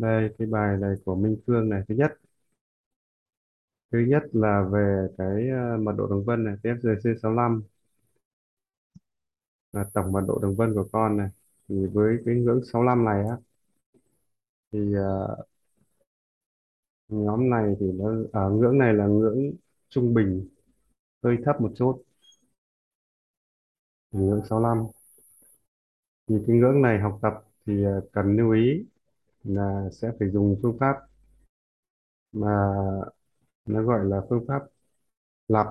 Đây, cái bài này của Minh Phương này. Thứ nhất, thứ nhất là về cái ờ, mật độ đường vân này, TFGC65 là tổng mật độ đường vân của con này. Thì với cái ngưỡng 65 này á, thì ờ, nhóm này thì nó ở ngưỡng này là ngưỡng trung bình, hơi thấp một chút, ngưỡng 65. Thì cái ngưỡng này học tập thì ờ, cần lưu ý là sẽ phải dùng phương pháp mà nó gọi là phương pháp lặp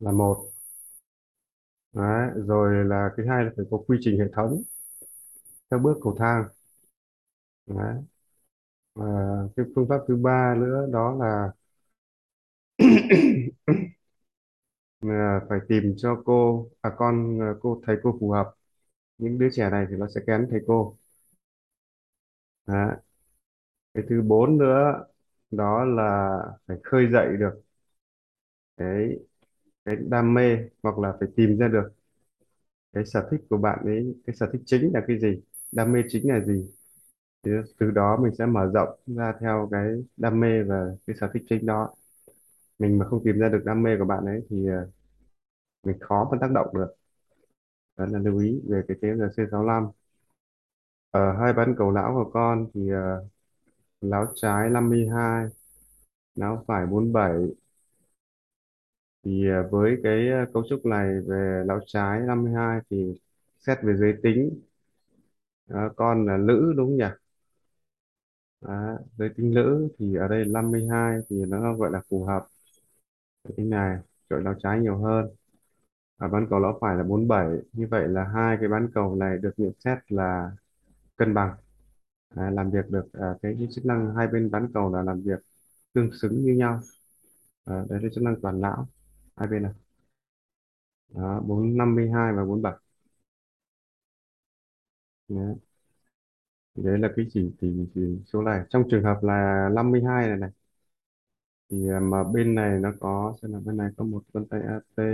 là một Đấy, rồi là cái hai là phải có quy trình hệ thống theo bước cầu thang Đấy. Và cái phương pháp thứ ba nữa đó là, là phải tìm cho cô à con à, cô thầy cô phù hợp những đứa trẻ này thì nó sẽ kén thầy cô Đấy cái thứ bốn nữa đó là phải khơi dậy được cái cái đam mê hoặc là phải tìm ra được cái sở thích của bạn ấy cái sở thích chính là cái gì đam mê chính là gì. Thì từ đó mình sẽ mở rộng ra theo cái đam mê và cái sở thích chính đó. Mình mà không tìm ra được đam mê của bạn ấy thì ờ, mình khó mà tác động được. Đó là lưu ý về cái tiếng C65 ở hai bán cầu lão của con thì uh, láo trái 52 láo phải 47 thì uh, với cái uh, cấu trúc này về láo trái 52 thì xét về giới tính. Uh, con là nữ đúng không nhỉ? À, giới tính nữ thì ở đây 52 thì nó gọi là phù hợp. Giới tính này chọi láo trái nhiều hơn. Ở bán cầu láo phải là 47 như vậy là hai cái bán cầu này được nhận xét là cân bằng à, làm việc được à, cái, cái chức năng hai bên bán cầu là làm việc tương xứng như nhau. À, đấy là chức năng toàn não hai bên này. Đó, 452 và 47 đấy. Thì đấy là cái chỉ, chỉ, chỉ số này. Trong trường hợp là 52 này này thì à, mà bên này nó có xem là bên này có một vân tay AT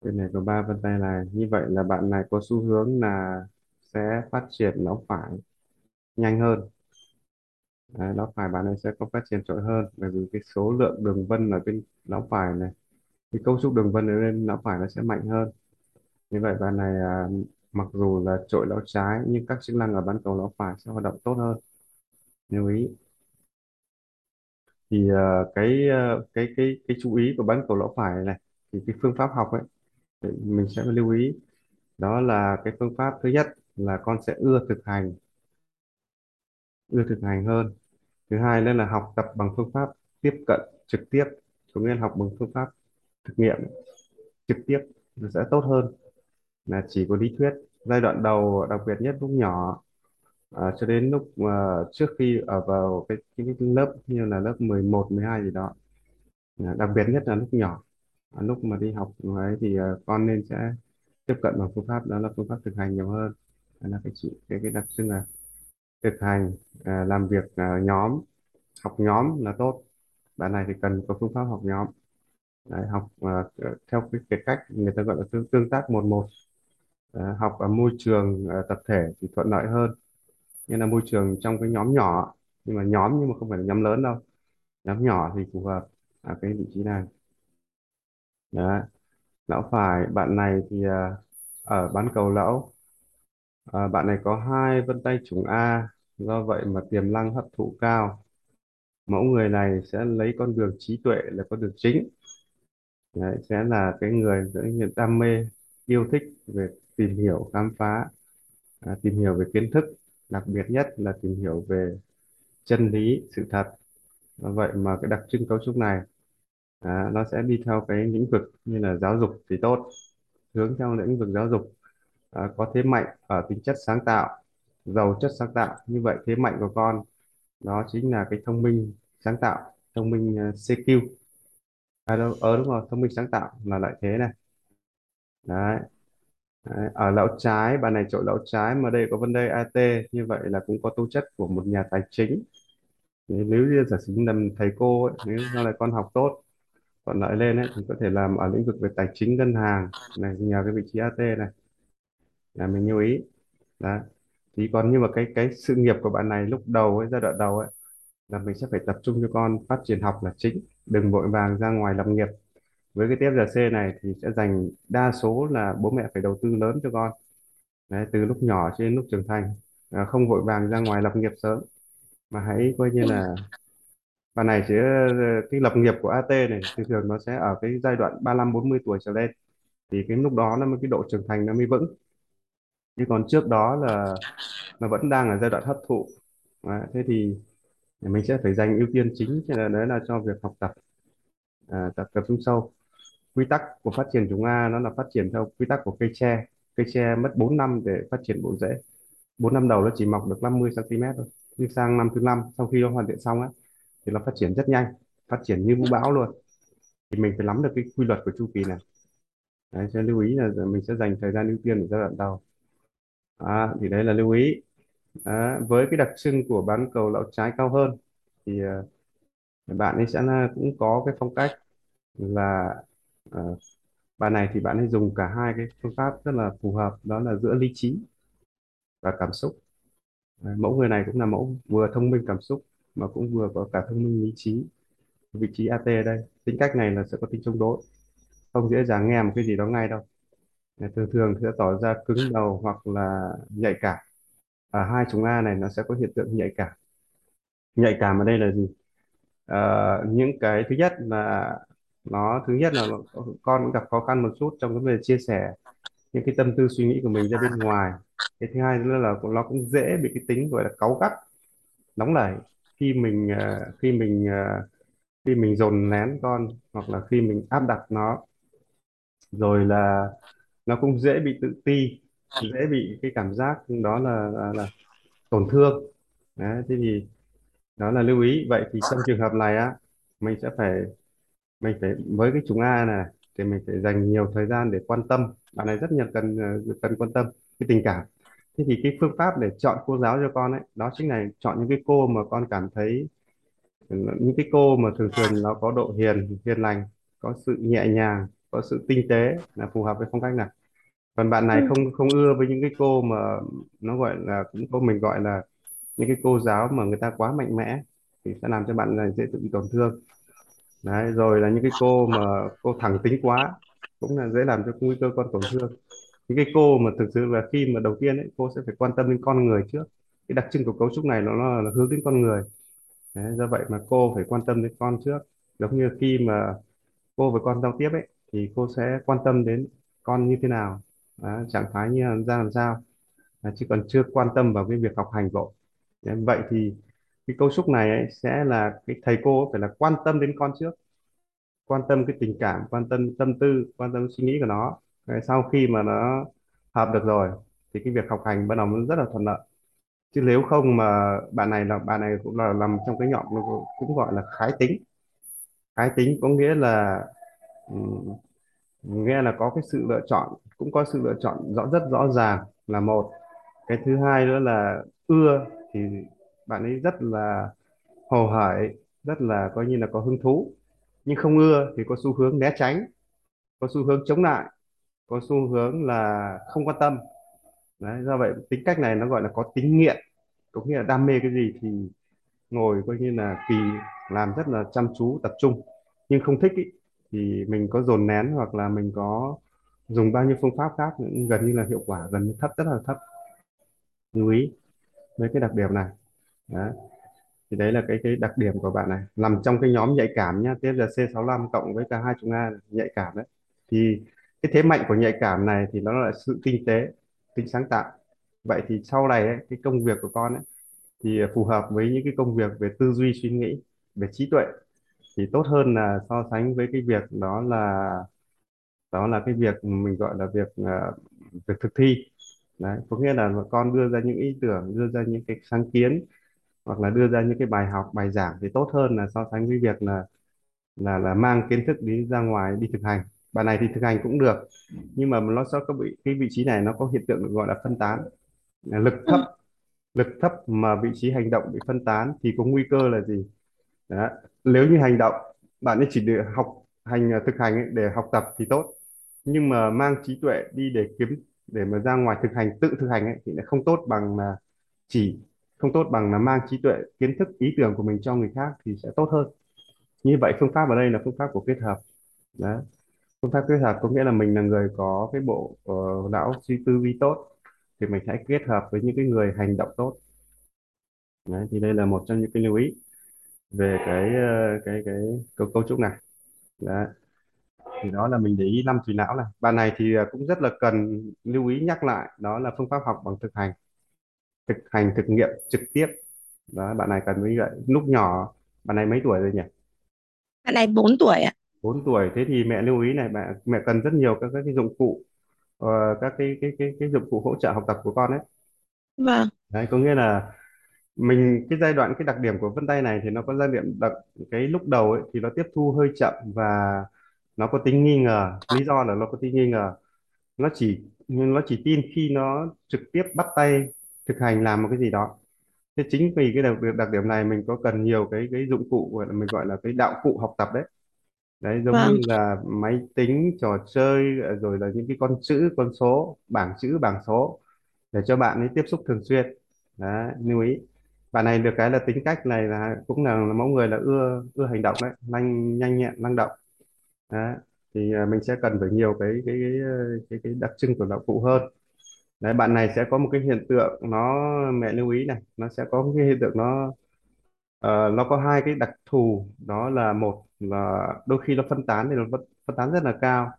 bên này có ba vân tay này. Như vậy là bạn này có xu hướng là sẽ phát triển nó phải nhanh hơn. Đấy, nó phải bạn này sẽ có phát triển trội hơn bởi vì cái số lượng đường vân ở bên não phải này cái cấu trúc đường vân ở bên não phải nó sẽ mạnh hơn. Như vậy bạn này à, mặc dù là trội não trái nhưng các chức năng ở bán cầu não phải sẽ hoạt động tốt hơn. Lưu ý. Thì à, cái à, cái cái cái chú ý của bán cầu não phải này thì cái phương pháp học ấy mình sẽ lưu ý. Đó là cái phương pháp thứ nhất là con sẽ ưa thực hành ưa thực hành hơn. Thứ hai nữa là học tập bằng phương pháp tiếp cận trực tiếp. Có nghĩa là học bằng phương pháp thực nghiệm trực tiếp nó sẽ tốt hơn. Là chỉ có lý thuyết. Giai đoạn đầu đặc biệt nhất lúc nhỏ à, cho đến lúc à, trước khi ở vào cái, cái, cái lớp như là lớp 11, 12 gì đó. À, đặc biệt nhất là lúc nhỏ. À, lúc mà đi học ấy thì à, con nên sẽ tiếp cận bằng phương pháp đó là phương pháp thực hành nhiều hơn là cái chị cái cái đặc trưng là thực hành à, làm việc à, nhóm học nhóm là tốt. Bạn này thì cần có phương pháp học nhóm. Đấy, học à, theo cái, cái cách người ta gọi là tương, tương tác một một. À, học ở môi trường à, tập thể thì thuận lợi hơn. Như là môi trường trong cái nhóm nhỏ nhưng mà nhóm nhưng mà không phải là nhóm lớn đâu. Nhóm nhỏ thì phù hợp ở cái vị trí này. Đấy lão phải bạn này thì à, ở bán cầu lão à, bạn này có hai vân tay trùng A do vậy mà tiềm năng hấp thụ cao. Mẫu người này sẽ lấy con đường trí tuệ là con đường chính. Đấy, sẽ là cái người rất hiện đam mê yêu thích về tìm hiểu khám phá à, tìm hiểu về kiến thức đặc biệt nhất là tìm hiểu về chân lý sự thật. Do vậy mà cái đặc trưng cấu trúc này à, nó sẽ đi theo cái lĩnh vực như là giáo dục thì tốt hướng theo lĩnh vực giáo dục à, có thế mạnh ở tính chất sáng tạo giàu chất sáng tạo. Như vậy thế mạnh của con đó chính là cái thông minh sáng tạo thông minh à, CQ à đâu ờ đúng rồi thông minh sáng tạo là lợi thế này. Đấy. Đấy, ở lão trái bà này chỗ lão trái mà đây có vấn đề AT như vậy là cũng có tố chất của một nhà tài chính. Nếu nếu như giả sử như làm thầy cô ấy, nếu sau là con học tốt thuận lợi lên ấy, thì có thể làm ở lĩnh vực về tài chính ngân hàng này nhờ cái vị trí AT này là mình lưu ý. Đó. thì còn nhưng mà cái cái sự nghiệp của bạn này lúc đầu ấy giai đoạn đầu ấy là mình sẽ phải tập trung cho con phát triển học là chính đừng vội vàng ra ngoài lập nghiệp. Với cái tiếp giờ C này thì sẽ dành đa số là bố mẹ phải đầu tư lớn cho con. Đấy, từ lúc nhỏ cho đến lúc trưởng thành. À, không vội vàng ra ngoài lập nghiệp sớm. Mà hãy coi như là bạn này sẽ cái lập nghiệp của AT này thường thường nó sẽ ở cái giai đoạn 35 40 tuổi trở lên. Thì cái lúc đó nó mới cái độ trưởng thành nó mới vững chứ còn trước đó là nó vẫn đang ở giai đoạn hấp thụ. Đấy, thế thì mình sẽ phải dành ưu tiên chính cho là đấy là cho việc học tập à, tập tập trung sâu. Quy tắc của phát triển chúng A nó là phát triển theo quy tắc của cây tre. Cây tre mất 4 năm để phát triển bộ rễ. 4 năm đầu nó chỉ mọc được 50 cm thôi nhưng sang năm thứ năm sau khi nó hoàn thiện xong á thì nó phát triển rất nhanh phát triển như vũ bão luôn. Thì mình phải nắm được cái quy luật của chu kỳ này. Đấy, cho nên lưu ý là mình sẽ dành thời gian ưu tiên ở giai đoạn đầu à, thì đấy là lưu ý. À, với cái đặc trưng của bán cầu lão trái cao hơn thì ờ, bạn ấy sẽ là cũng có cái phong cách là uh, bạn này thì bạn ấy dùng cả hai cái phương pháp rất là phù hợp đó là giữa lý trí và cảm xúc. À, mẫu người này cũng là mẫu vừa thông minh cảm xúc mà cũng vừa có cả thông minh lý trí. Vị trí AT ở đây tính cách này là sẽ có tính chống đối không dễ dàng nghe một cái gì đó ngay đâu thường thường sẽ tỏ ra cứng đầu hoặc là nhạy cảm. Ở hai chúng A này nó sẽ có hiện tượng nhạy cảm. Nhạy cảm ở đây là gì? Ờ, những cái thứ nhất là nó thứ nhất là con cũng gặp khó khăn một chút trong cái việc chia sẻ những cái tâm tư suy nghĩ của mình ra bên ngoài. Cái thứ hai nữa là nó cũng dễ bị cái tính gọi là cáu gắt nóng nảy khi mình ờ, khi mình ờ, khi mình dồn nén con hoặc là khi mình áp đặt nó. Rồi là nó cũng dễ bị tự ti dễ bị cái cảm giác đó là là, là tổn thương. Đấy, thế thì đó là lưu ý. Vậy thì trong trường hợp này á mình sẽ phải mình phải với cái chúng A này thì mình phải dành nhiều thời gian để quan tâm. Bạn này rất nhiều cần ờ, cần quan tâm cái tình cảm. Thế thì cái phương pháp để chọn cô giáo cho con ấy đó chính là chọn những cái cô mà con cảm thấy những cái cô mà thường thường nó có độ hiền hiền lành có sự nhẹ nhàng có sự tinh tế là phù hợp với phong cách này còn bạn ừ, này không không ưa với những cái cô mà nó gọi là cũng có mình gọi là những cái cô giáo mà người ta quá mạnh mẽ thì sẽ làm cho bạn này dễ tự bị tổn thương. Đấy rồi là những cái cô mà cô thẳng tính quá cũng là dễ làm cho nguy cơ con tổn thương. Những cái cô mà thực sự là khi mà đầu tiên ấy cô sẽ phải quan tâm đến con người trước. Cái đặc trưng của cấu trúc này nó là, là hướng đến con người. Đấy, do vậy mà cô phải quan tâm đến con trước. Giống như khi mà cô với con giao tiếp ấy thì cô sẽ quan tâm đến con như thế nào à, trạng thái như là ra làm sao. À, chứ còn chưa quan tâm vào cái việc học hành vội. Vậy thì cái cấu trúc này ấy, sẽ là cái thầy cô phải là quan tâm đến con trước. Quan tâm cái tình cảm quan tâm tâm tư quan tâm suy nghĩ của nó. Đấy, sau khi mà nó hợp được rồi thì cái việc học hành bắt đầu nó rất là thuận lợi. Chứ nếu không mà bạn này là bạn này cũng là nằm trong cái nhóm cũng gọi là khái tính. Khái tính có nghĩa là Ừ. nghe là có cái sự lựa chọn cũng có sự lựa chọn rõ rất rõ ràng là một. Cái thứ hai nữa là ưa thì bạn ấy rất là hồ hởi rất là coi như là có hứng thú. Nhưng không ưa thì có xu hướng né tránh có xu hướng chống lại có xu hướng là không quan tâm. Đấy do vậy tính cách này nó gọi là có tính nghiện có nghĩa là đam mê cái gì thì ngồi coi như là kỳ làm rất là chăm chú tập trung. Nhưng không thích ý, thì mình có dồn nén hoặc là mình có dùng bao nhiêu phương pháp khác cũng gần như là hiệu quả gần như thấp rất là thấp. Lưu ý với cái đặc điểm này. Đấy. thì đấy là cái cái đặc điểm của bạn này. Nằm trong cái nhóm nhạy cảm nhá tiếp là C65 cộng với cả hai chúng A nhạy cảm đấy. Thì cái thế mạnh của nhạy cảm này thì nó là sự tinh tế tính sáng tạo. Vậy thì sau này ấy, cái công việc của con ấy, thì phù hợp với những cái công việc về tư duy suy nghĩ về trí tuệ thì tốt hơn là so sánh với cái việc đó là đó là cái việc mình gọi là việc ờ, việc thực thi. Đấy có nghĩa là con đưa ra những ý tưởng đưa ra những cái sáng kiến hoặc là đưa ra những cái bài học bài giảng thì tốt hơn là so sánh với việc là là là mang kiến thức đi ra ngoài đi thực hành. Bài này thì thực hành cũng được nhưng mà nó sẽ có bị cái vị trí này nó có hiện tượng được gọi là phân tán. Là lực ừ, thấp lực thấp mà vị trí hành động bị phân tán thì có nguy cơ là gì? Đó nếu như hành động bạn ấy chỉ để học hành à, thực hành ấy, để học tập thì tốt. Nhưng mà mang trí tuệ đi để kiếm để mà ra ngoài thực hành tự thực hành ấy, thì lại không tốt bằng là chỉ không tốt bằng là mang trí tuệ kiến thức ý tưởng của mình cho người khác thì sẽ tốt hơn. Như vậy phương pháp ở đây là phương pháp của kết hợp. Đó phương pháp kết hợp có nghĩa là mình là người có cái bộ uh, não suy tư duy tốt thì mình hãy kết hợp với những cái người hành động tốt. Đấy, thì đây là một trong những cái lưu ý về cái ờ, cái cái cấu cấu trúc này. Đấy. thì đó là mình để ý năm tùy não này. Bài này thì ờ, cũng rất là cần lưu ý nhắc lại đó là phương pháp học bằng thực hành. Thực hành thực nghiệm trực tiếp. Đó bạn này cần như vậy. Lúc nhỏ bạn này mấy tuổi rồi nhỉ? Bạn này 4 tuổi ạ. 4 tuổi. Thế thì mẹ lưu ý này mẹ mẹ cần rất nhiều các, các cái dụng cụ ờ, các cái cái cái cái dụng cụ hỗ trợ học tập của con ấy. Vâng. Đấy có nghĩa là mình cái giai đoạn cái đặc điểm của vân tay này thì nó có giai đoạn đặc cái lúc đầu ấy thì nó tiếp thu hơi chậm và nó có tính nghi ngờ. Lý do là nó có tính nghi ngờ. Nó chỉ nó chỉ tin khi nó trực tiếp bắt tay thực hành làm một cái gì đó. Thế chính vì cái đặc, đặc điểm này mình có cần nhiều cái cái dụng cụ gọi là mình gọi là cái đạo cụ học tập đấy. Đấy giống vâng. như là máy tính trò chơi rồi là những cái con chữ con số bảng chữ bảng số để cho bạn ấy tiếp xúc thường xuyên. Đấy lưu ý bạn này được cái là tính cách này là cũng là, là mẫu người là ưa ưa hành động đấy nhanh nhanh nhẹn năng động. Đấy thì à, mình sẽ cần phải nhiều cái cái cái ờ, cái, cái đặc trưng của đạo cụ hơn. Đấy bạn này sẽ có một cái hiện tượng nó mẹ lưu ý này nó sẽ có một cái hiện tượng nó uh, nó có hai cái đặc thù. Đó là một là đôi khi nó phân tán thì nó phân, phân tán rất là cao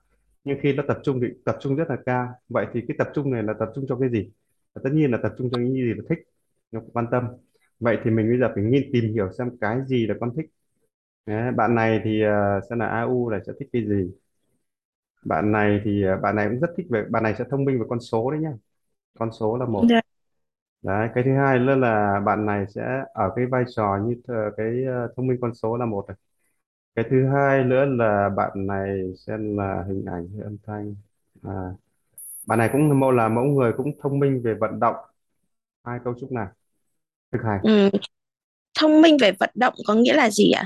nhưng khi nó tập trung thì tập trung rất là cao. Vậy thì cái tập trung này là tập trung cho cái gì? Và tất nhiên là tập trung cho những gì nó thích nó quan tâm vậy thì mình bây giờ phải nghiên tìm hiểu xem cái gì là con thích. Đấy, bạn này thì uh, sẽ là AU là sẽ thích cái gì. Bạn này thì ờ, bạn này cũng rất thích về bạn này sẽ thông minh về con số đấy nhá. Con số là một. Dạ, đấy cái thứ hai nữa là bạn này sẽ ở cái vai trò như th- cái ờ, thông minh con số là một này. Cái thứ hai nữa là bạn này xem là hình ảnh hay âm thanh. À, bạn này cũng mẫu là mẫu người cũng thông minh về vận động. Hai cấu trúc này thực hành ừ. thông minh về vận động có nghĩa là gì ạ?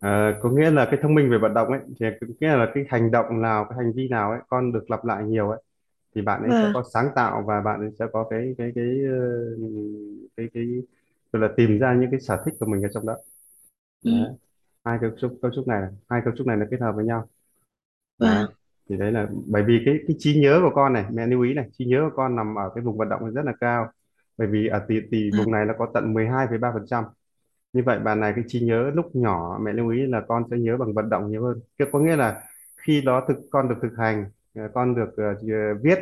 Ờ, có nghĩa là cái thông minh về vận động ấy thì có nghĩa là cái hành động nào cái hành vi nào ấy con được lặp lại nhiều ấy thì bạn ấy sẽ vâng. có sáng tạo và bạn ấy sẽ có cái cái cái ờ, cái cái, gọi là tìm ra những cái sở thích của mình ở trong đó. Ừ. hai cấu trúc cấu trúc này hai cấu trúc này nó kết hợp với nhau. Đấy. Vâng. Thì đấy là bởi vì cái cái trí nhớ của con này mẹ lưu ý này trí nhớ của con nằm ở cái vùng vận động rất là cao bởi vì ở tỷ tỷ vùng này nó có tận 12,3 phần trăm. Như vậy bạn này cái trí nhớ lúc nhỏ mẹ lưu ý là con sẽ nhớ bằng vận động nhiều hơn. Cái có nghĩa là khi đó thực con được thực hành ờ, con được ờ, viết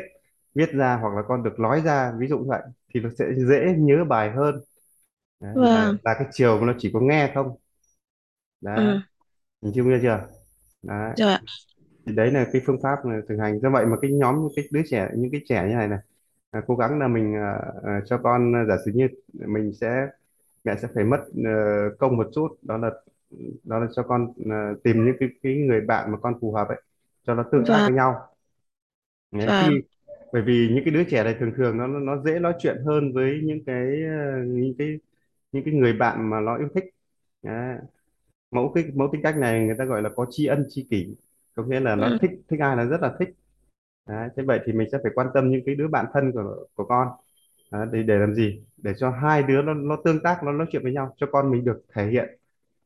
viết ra hoặc là con được nói ra ví dụ như vậy thì nó sẽ dễ nhớ bài hơn. Đấy, là, vâng. là cái chiều mà nó chỉ có nghe không. Đấy. Ừ. nhìn chưa nghe chưa? Đấy. Rồi thì đấy là cái phương pháp thực hành. Do vậy mà cái nhóm cái đứa trẻ những cái trẻ như này này à, cố gắng là mình à, à, cho con giả sử như mình sẽ mẹ sẽ phải mất ờ, công một chút. Đó là đó là cho con ờ, tìm những cái cái người bạn mà con phù hợp ấy cho nó tương tác vâng. với nhau. Đấy, vâng. khi bởi vì những cái đứa trẻ này thường thường nó nó dễ nói chuyện hơn với những cái ờ, những cái những cái người bạn mà nó yêu thích. Đấy. mẫu cái mẫu tính cách này người ta gọi là có tri ân tri kỷ. Có nghĩa là nó ừ. thích thích ai là rất là thích Đấy, thế vậy thì mình sẽ phải quan tâm những cái đứa bạn thân của của con. Đấy, để để làm gì? Để cho hai đứa nó nó tương tác nó nói chuyện với nhau cho con mình được thể hiện.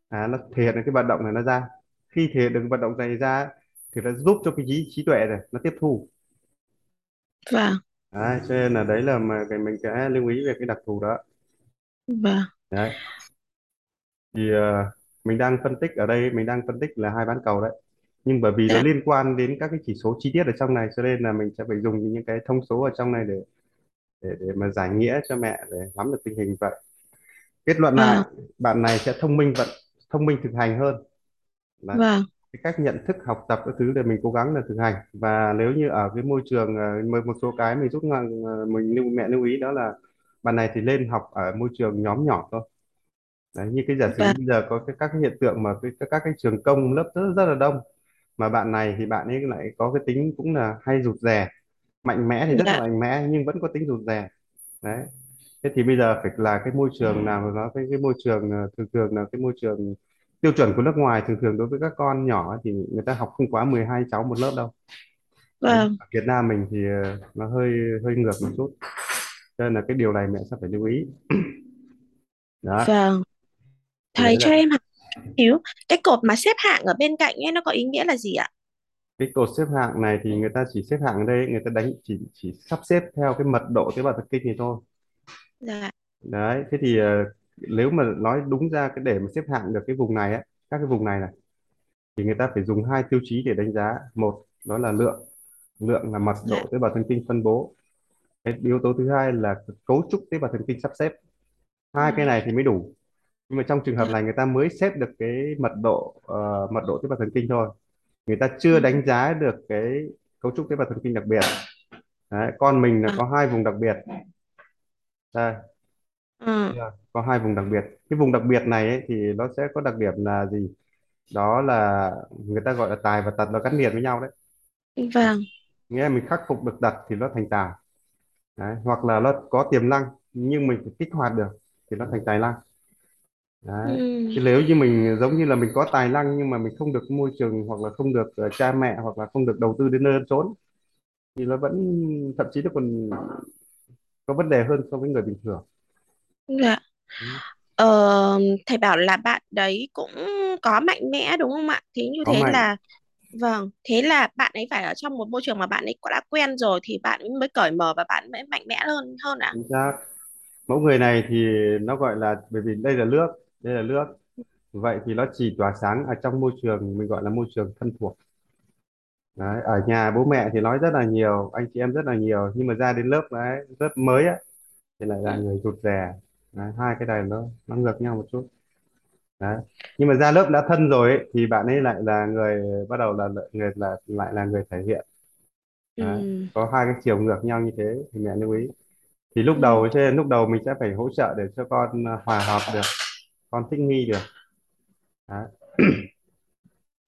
À, nó thể hiện được cái vận động này nó ra. Khi thể hiện được cái vận động này ra thì nó giúp cho cái trí trí tuệ này nó tiếp thu. Vâng. Đấy, cho nên là đấy là mà cái mình sẽ lưu ý về cái đặc thù đó. Vâng. Đấy. Thì ờ, mình đang phân tích ở đây mình đang phân tích là hai bán cầu đấy nhưng bởi vì nó dạ. liên quan đến các cái chỉ số chi tiết ở trong này cho nên là mình sẽ phải dùng những cái thông số ở trong này để để để mà giải nghĩa cho mẹ để nắm được tình hình vậy. Kết luận lại vâng. bạn này sẽ thông minh vận thông minh thực hành hơn. Đấy. vâng. cái cách nhận thức học tập các thứ để mình cố gắng là thực hành. Và nếu như ở cái môi trường ờ, một số cái mình rút ngang ờ, mình lưu mẹ lưu ý đó là bạn này thì lên học ở môi trường nhóm nhỏ thôi. Đấy, như cái giả sử vâng. bây giờ có cái, các cái hiện tượng mà cái, các các cái trường công lớp rất, rất là đông mà bạn này thì bạn ấy lại có cái tính cũng là hay rụt rè. Mạnh mẽ thì rất là dạ mạnh mẽ nhưng vẫn có tính rụt rè. Đấy. Thế thì bây giờ phải là cái môi trường nào mà nó cái cái môi trường ờ, thường thường là cái môi trường tiêu chuẩn của nước ngoài thường thường đối với các con nhỏ ấy thì người ta học không quá 12 cháu một lớp đâu. Đấy. vâng. Ở Việt Nam mình thì ờ, nó hơi hơi ngược một chút. Cho nên là cái điều này mẹ sẽ phải lưu ý. Đó. Vâng. Thì đấy thầy là cho em hỏi xíu cái cột mà xếp hạng ở bên cạnh ấy nó có ý nghĩa là gì ạ? Cái cột xếp hạng này thì người ta chỉ xếp hạng ở đây người ta đánh chỉ chỉ sắp xếp theo cái mật độ tế bào thần kinh này thôi. Dạ. Đấy thế thì ờ, nếu mà nói đúng ra cái để mà xếp hạng được cái vùng này á các cái vùng này này thì người ta phải dùng hai tiêu chí để đánh giá. Một đó là lượng lượng là mật dạ. độ tế bào thần kinh phân bố. Cái yếu tố thứ hai là cấu trúc tế bào thần kinh sắp xếp. Hai cái ừ, này thì mới đủ nhưng mà trong trường hợp dạ. này người ta mới xếp được cái mật độ ờ, mật độ tế bào thần kinh thôi. Người ta chưa ừ, đánh giá được cái cấu trúc tế bào thần kinh đặc biệt. Đấy, con mình là à, có hai vùng đặc biệt. Đây. Ừ, chưa? có hai vùng đặc biệt. Cái vùng đặc biệt này ấy, thì nó sẽ có đặc điểm là gì? Đó là người ta gọi là tài và tật nó gắn liền với nhau đấy. Vâng. Nghĩa là mình khắc phục được tật thì nó thành tài. Đấy. hoặc là nó có tiềm năng nhưng mình phải kích hoạt được thì nó thành tài năng đấy. Ừ, nếu như mình giống như là mình có tài năng nhưng mà mình không được môi trường hoặc là không được ờ, cha mẹ hoặc là không được đầu tư đến nơi đến chốn thì nó vẫn thậm chí nó còn có vấn đề hơn so với người bình thường. Dạ. Ừ. ờ, thầy bảo là bạn đấy cũng có mạnh mẽ đúng không ạ? Thế như có thế mạnh. là vâng thế là bạn ấy phải ở trong một môi trường mà bạn ấy đã quen rồi thì bạn ấy mới cởi mở và bạn mới mạnh mẽ hơn hơn ạ? Chính xác. Mẫu người này thì nó gọi là bởi vì đây là nước đây là nước. Vậy thì nó chỉ tỏa sáng ở trong môi trường mình gọi là môi trường thân thuộc. Đấy, ở nhà bố mẹ thì nói rất là nhiều anh chị em rất là nhiều nhưng mà ra đến lớp đấy lớp mới á thì lại là ừ, người rụt rè. Đấy, hai cái này nó nó ngược nhau một chút. Đấy nhưng mà ra lớp đã thân rồi ấy, thì bạn ấy lại là người bắt đầu là người là lại là người thể hiện. Đấy. ừ, có hai cái chiều ngược nhau như thế thì mẹ lưu ý. Thì lúc ừ, đầu cho nên lúc đầu mình sẽ phải hỗ trợ để cho con à, hòa hợp được con thích nghi được đấy.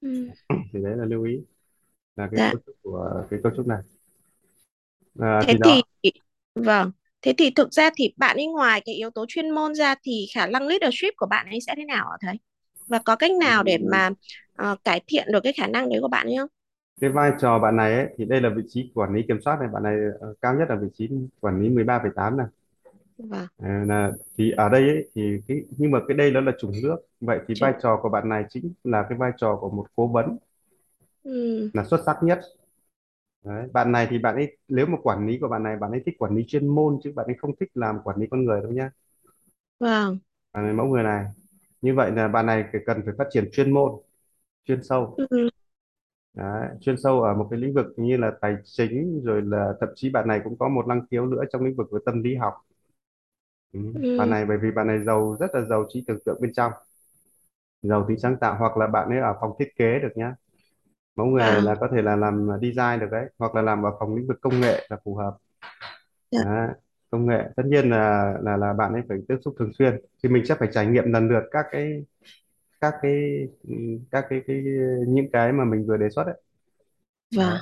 ừ. thì đấy là lưu ý. Là cái dạ. cấu trúc của cái cấu trúc này. À, thế thì thì đó vâng. Thế thì thực ra thì bạn ấy ngoài cái yếu tố chuyên môn ra thì khả năng leadership của bạn ấy sẽ thế nào hả thầy? Và có cách nào để mà ờ, cải thiện được cái khả năng đấy của bạn ấy không? Cái vai trò bạn này ấy, thì đây là vị trí quản lý kiểm soát này. Bạn này ờ, cao nhất là vị trí quản lý 13,8 này vâng. À, là thì ở đây ấy, thì cái nhưng mà cái đây nó là chủng nước vậy thì vai trò của bạn này chính là cái vai trò của một cố vấn. Ừ, là xuất sắc nhất. Đấy. bạn này thì bạn ấy nếu mà quản lý của bạn này bạn ấy thích quản lý chuyên môn chứ bạn ấy không thích làm quản lý con người đâu nhá. Vâng. Bạn này, mẫu người này. Như vậy là bạn này phải cần phải phát triển chuyên môn chuyên sâu. Ừ, Đấy, chuyên sâu ở một cái lĩnh vực như là tài chính rồi là thậm chí bạn này cũng có một năng khiếu nữa trong lĩnh vực về tâm lý học ừ. bạn ừ, này bởi vì bạn này giàu rất là giàu trí tưởng tượng bên trong. Giàu tính sáng tạo hoặc là bạn ấy ở phòng thiết kế được nhá. Mẫu người này là có thể là làm design được đấy hoặc là làm ở phòng lĩnh vực công nghệ là phù hợp. Dạ, đấy. công nghệ. Tất nhiên là là là bạn ấy phải tiếp xúc thường xuyên thì mình sẽ phải trải nghiệm lần lượt các cái các cái ừ, các cái, cái những cái mà mình vừa đề xuất đấy, vâng.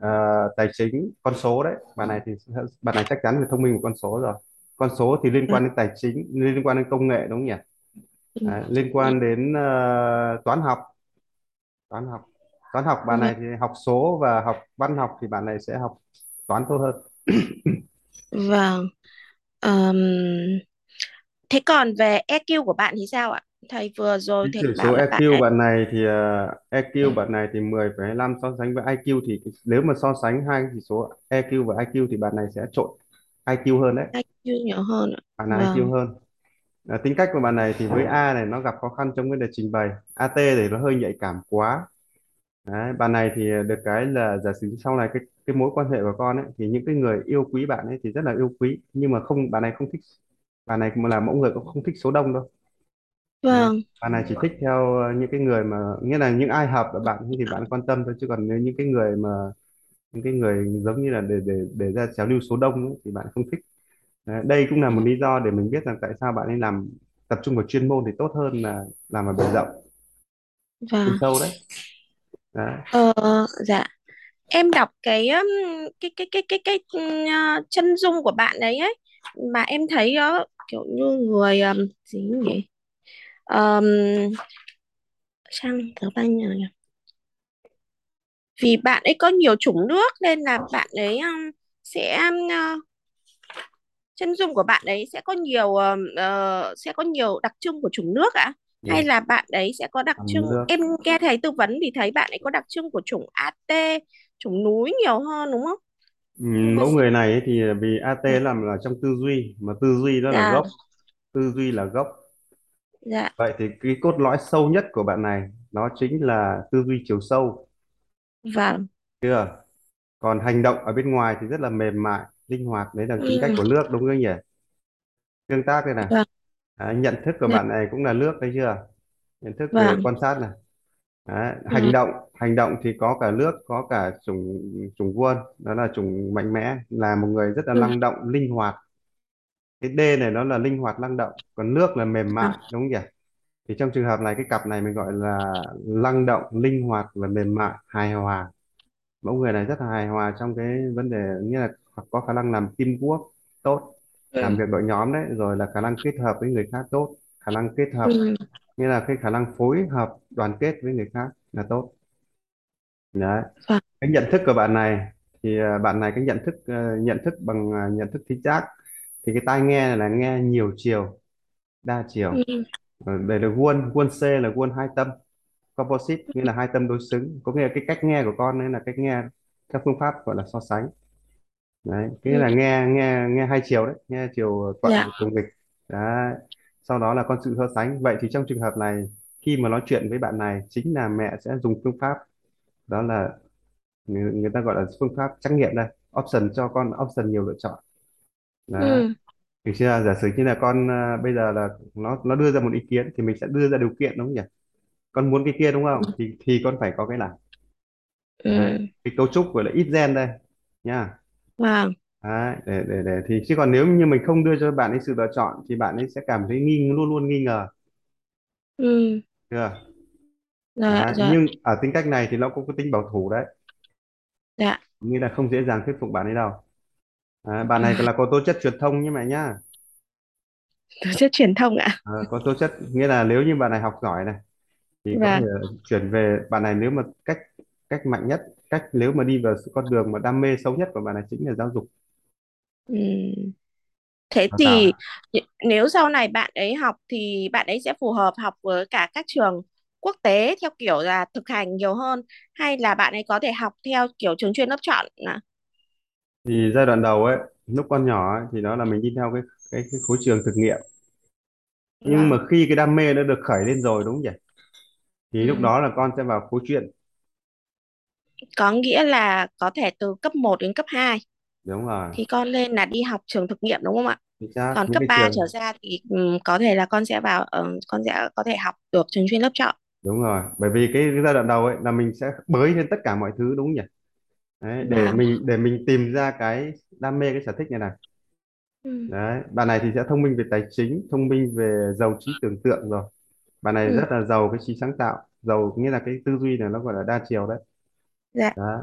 Ờ, tài chính con số đấy. Bạn này thì bạn này chắc chắn phải thông minh một con số rồi con số thì liên vâng quan đến tài chính liên quan đến công nghệ đúng không nhỉ? Ừ, đấy, liên quan đến ờ, toán học. Toán học. Toán học bạn này thì học số và học văn học thì bạn này sẽ học toán tốt hơn. Vâng. Ờm, thế còn về EQ của bạn thì sao ạ? Thầy vừa rồi thầy chỉ số là bạn EQ ấy bạn này thì ờ, EQ bạn này thì 10,25 so sánh với IQ thì nếu mà so sánh hai chỉ số EQ và IQ thì bạn này sẽ trội IQ hơn đấy IQ nhiều hơn ạ. Bạn này vâng. hơn. À, tính cách của bạn này thì với A này nó gặp khó khăn trong vấn đề trình bày. AT thì nó hơi nhạy cảm quá. Đấy, bạn này thì được cái là giả sử sau này cái cái mối quan hệ của con ấy thì những cái người yêu quý bạn ấy thì rất là yêu quý nhưng mà không bạn này không thích bạn này là mẫu người cũng không thích số đông đâu. Đấy. vâng. bạn này chỉ thích theo ờ, những cái người mà nghĩa là những ai hợp với bạn thì bạn quan tâm thôi chứ còn nếu những cái người mà những cái người giống như là để để để ra trào lưu số đông ấy, thì bạn không thích Đấy, đây cũng là ừ, một lý do để mình biết rằng tại sao bạn ấy làm tập trung vào chuyên môn thì tốt hơn là làm ở bề rộng. Vâng. Sâu đấy. Đấy. Ờ, dạ. Em đọc cái um, cái cái cái cái cái uh, chân dung của bạn ấy ấy mà em thấy uh, kiểu như người um, gì nhỉ? Um, sang tờ bao nhiêu nhỉ? Vì bạn ấy có nhiều chủng nước nên là bạn ấy um, sẽ um, chân dung của bạn ấy sẽ có nhiều ờ, ờ, sẽ có nhiều đặc trưng của chủng nước ạ? Hay đúng là bạn ấy sẽ có đặc trưng nước. em nghe thầy tư vấn thì thấy bạn ấy có đặc trưng của chủng AT chủng núi nhiều hơn đúng không? Có mẫu người này ấy thì vì dạ. AT làm là trong tư duy mà tư duy đó là dạ. gốc. Tư duy là gốc. Dạ. Vậy thì cái cốt lõi sâu nhất của bạn này nó chính là tư duy chiều sâu. Vâng. Chưa? Còn hành động ở bên ngoài thì rất là mềm mại linh hoạt đấy là tính cách ừ, của nước đúng không nhỉ? Tương tác đây này. Vâng. Đấy, nhận thức của bạn này cũng là nước đấy chưa? Nhận thức về vâng. quan sát này. Đấy, hành ừ, động hành động thì có cả nước có cả chủng chủng quân đó là chủng mạnh mẽ là một người rất là ừ, năng động linh hoạt. Cái D này nó là linh hoạt năng động còn nước là mềm mại đúng không nhỉ? Thì trong trường hợp này cái cặp này mình gọi là năng động linh hoạt và mềm mại hài hòa. Mẫu người này rất là hài hòa trong cái vấn đề nghĩa là có khả năng làm teamwork tốt làm ừ, việc đội nhóm đấy rồi là khả năng kết hợp với người khác tốt khả năng kết hợp ừ, nghĩa là cái khả năng phối hợp đoàn kết với người khác là tốt. Đấy. Vâng cái nhận thức của bạn này thì à, bạn này cái nhận thức ờ, nhận thức bằng à, nhận thức thính giác thì cái tai nghe là nghe nhiều chiều đa chiều. Ừ, Ờ, đây là guôn guôn C là guôn hai tâm composite nghĩa là hai tâm đối xứng. Có nghĩa là cái cách nghe của con ấy là cách nghe theo phương pháp gọi là so sánh đấy cái ừ, là nghe nghe nghe hai chiều đấy nghe chiều thuận dạ. chiều nghịch đấy sau đó là con sự so sánh. Vậy thì trong trường hợp này khi mà nói chuyện với bạn này chính là mẹ sẽ dùng phương pháp đó là người, người ta gọi là phương pháp trắc nghiệm đây option cho con option nhiều lựa chọn. Đấy. Ừ, được chưa giả sử như là con à, bây giờ là nó nó đưa ra một ý kiến thì mình sẽ đưa ra điều kiện đúng không nhỉ? Con muốn cái kia đúng không? Thì thì con phải có cái này. Đấy ừ, cái cấu trúc gọi là ít gen đây nha vâng. Đấy, để để để. Thì chứ còn nếu như mình không đưa cho bạn ấy sự lựa chọn thì bạn ấy sẽ cảm thấy nghi luôn luôn nghi ngờ. Ừ, chưa? Dạ đấy. dạ. nhưng ở tính cách này thì nó cũng có tính bảo thủ đấy. Dạ. Nghĩa là không dễ dàng thuyết phục bạn ấy đâu. Đấy, bạn này là có tố chất truyền thông như mày nhá. Tổ chức truyền thông ạ? Ờ, có tố chất nghĩa là nếu như bạn này học giỏi này thì có thể vâng chuyển về bạn này nếu mà cách cách mạnh nhất cách nếu mà đi vào con đường mà đam mê xấu nhất của bạn này chính là giáo dục ừ. thế đào thì nh- nếu sau này bạn ấy học thì bạn ấy sẽ phù hợp học với cả các trường quốc tế theo kiểu là thực hành nhiều hơn hay là bạn ấy có thể học theo kiểu trường chuyên lớp chọn à? thì giai đoạn đầu ấy lúc con nhỏ ấy, thì đó là mình đi theo cái cái, cái khối trường thực nghiệm nhưng vâng mà khi cái đam mê nó được khởi lên rồi đúng không nhỉ thì lúc ừ. đó là con sẽ vào khối chuyên có nghĩa là có thể từ cấp một đến cấp 2 đúng rồi. thì con lên là đi học trường thực nghiệm đúng không ạ? Chính xác còn những cấp cái 3 trở trường ra thì ừm, có thể là con sẽ vào ờ, con sẽ có thể học được trường chuyên lớp chọn. Đúng rồi bởi vì cái, cái giai đoạn đầu ấy là mình sẽ bới lên tất cả mọi thứ đúng không nhỉ? Đấy, để vâng mình để mình tìm ra cái đam mê cái sở thích này này. Ừ. đấy bạn này thì sẽ thông minh về tài chính thông minh về giàu trí tưởng tượng rồi. Bạn này Ừ. rất là giàu cái trí sáng tạo giàu nghĩa là cái tư duy này nó gọi là đa chiều đấy dạ. Đó.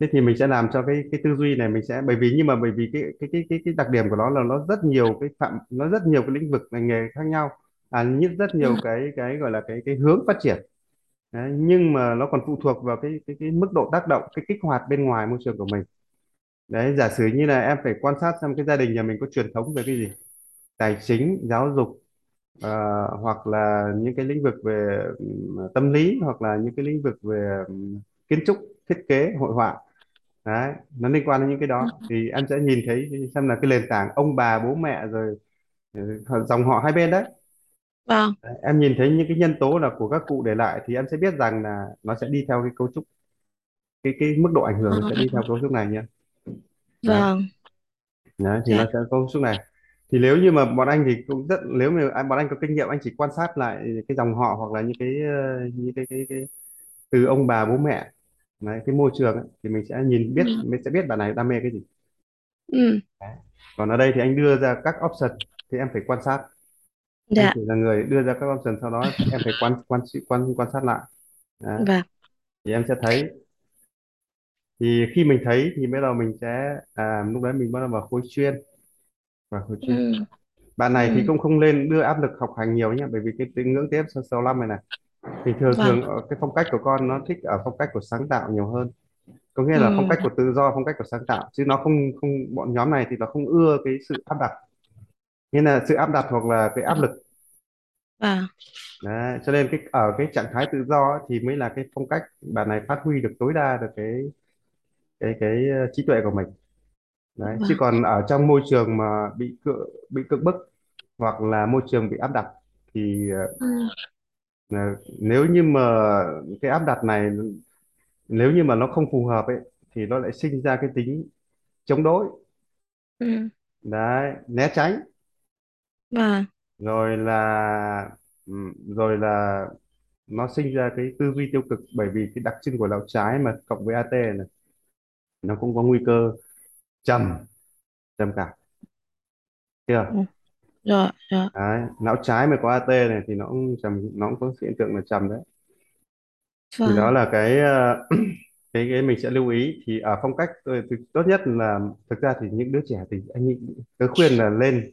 Thế thì mình sẽ làm cho cái cái tư duy này mình sẽ bởi vì nhưng mà bởi vì cái cái cái cái, cái đặc điểm của nó là nó rất nhiều cái phạm nó rất nhiều cái lĩnh vực ngành nghề khác nhau à như rất ừ. nhiều cái cái gọi là cái cái hướng phát triển. Đấy, nhưng mà nó còn phụ thuộc vào cái cái cái mức độ tác động cái kích hoạt bên ngoài môi trường của mình. Đấy giả sử như là em phải quan sát xem cái gia đình nhà mình có truyền thống về cái gì? Tài chính giáo dục ờ, hoặc là những cái lĩnh vực về ừm, tâm lý hoặc là những cái lĩnh vực về ừm, kiến trúc thiết kế hội họa. Đấy nó liên quan đến những cái Ừ. đó thì em sẽ nhìn thấy xem là cái nền tảng ông bà bố mẹ rồi ừ, dòng họ hai bên đấy. Vâng. Đấy, em nhìn thấy những cái nhân tố là của các cụ để lại thì em sẽ biết rằng là nó sẽ đi theo cái cấu trúc cái cái mức độ ảnh hưởng Ờ, nó sẽ đi theo cấu trúc này nhé. Đấy, vâng. Đấy thì nó dạ. sẽ có cấu trúc này. Thì nếu như mà bọn anh thì cũng rất nếu mà anh bọn anh có kinh nghiệm anh chỉ quan sát lại cái dòng họ hoặc là những cái ờ, những cái cái, cái từ ông bà bố mẹ đấy, cái môi trường ấy, thì mình sẽ nhìn biết ừ. mình sẽ biết bạn này đam mê cái gì Ừ. đấy. còn ở đây thì anh đưa ra các option thì em phải quan sát anh dạ chỉ là người đưa ra các option sau đó em phải quan quan quan quan sát lại đấy. vâng thì em sẽ thấy thì khi mình thấy thì bắt đầu mình sẽ à, lúc đấy mình bắt đầu vào khối chuyên vào khối chuyên ừ. bạn này thì Ừ. cũng không lên đưa áp lực học hành nhiều nhé bởi vì cái tính ngưỡng TF 65 này này thì thường vâng. thường ở cái phong cách của con nó thích ở phong cách của sáng tạo nhiều hơn. Có nghĩa là phong ừ. cách của tự do phong cách của sáng tạo. Chứ nó không không bọn nhóm này thì nó không ưa cái sự áp đặt. Nghĩa là sự áp đặt hoặc là cái áp lực. Vâng. Đấy, cho nên cái ở cái trạng thái tự do ấy, thì mới là cái phong cách bạn này phát huy được tối đa được cái cái cái ờ, trí tuệ của mình. Đấy chứ vâng. còn ở trong môi trường mà bị cự, bị cưỡng bức hoặc là môi trường bị áp đặt thì ờ, ừ nếu như mà cái áp đặt này nếu như mà nó không phù hợp ấy thì nó lại sinh ra cái tính chống đối. Ừ. Đấy né tránh. Vâng. Rồi là ừm, rồi là nó sinh ra cái tư duy tiêu cực bởi vì cái đặc trưng của não trái mà cộng với AT này nó cũng có nguy cơ trầm trầm cảm. Chưa? Ừ. rồi rồi đấy não trái mà có AT này thì nó cũng trầm nó cũng có hiện tượng là trầm đấy. Thì đó vâng là cái ờ, cái cái mình sẽ lưu ý. Thì ở phong cách tôi, tôi, tốt nhất là thực ra thì những đứa trẻ thì anh nghĩ tôi khuyên là lên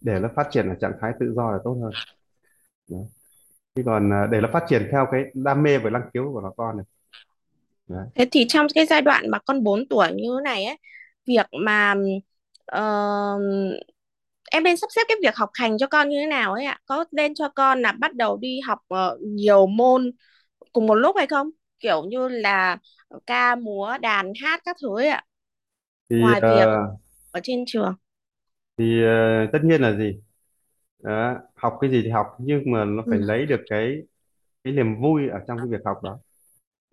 để nó phát triển ở trạng thái tự do là tốt hơn. Đấy. chứ còn ờ, để nó phát triển theo cái đam mê và năng khiếu của nó con này. Đấy. thế thì trong cái giai đoạn mà con 4 tuổi như thế này ấy việc mà ờ, em nên sắp xếp cái việc học hành cho con như thế nào ấy ạ? Có nên cho con là bắt đầu đi học ờ, nhiều môn cùng một lúc hay không? Kiểu như là ca múa đàn hát các thứ ấy ạ. Thì ngoài việc ờ, ở trên trường. thì ờ, tất nhiên là gì? Đó, học cái gì thì học nhưng mà nó phải ừ. lấy được cái cái niềm vui ở trong cái việc học đó.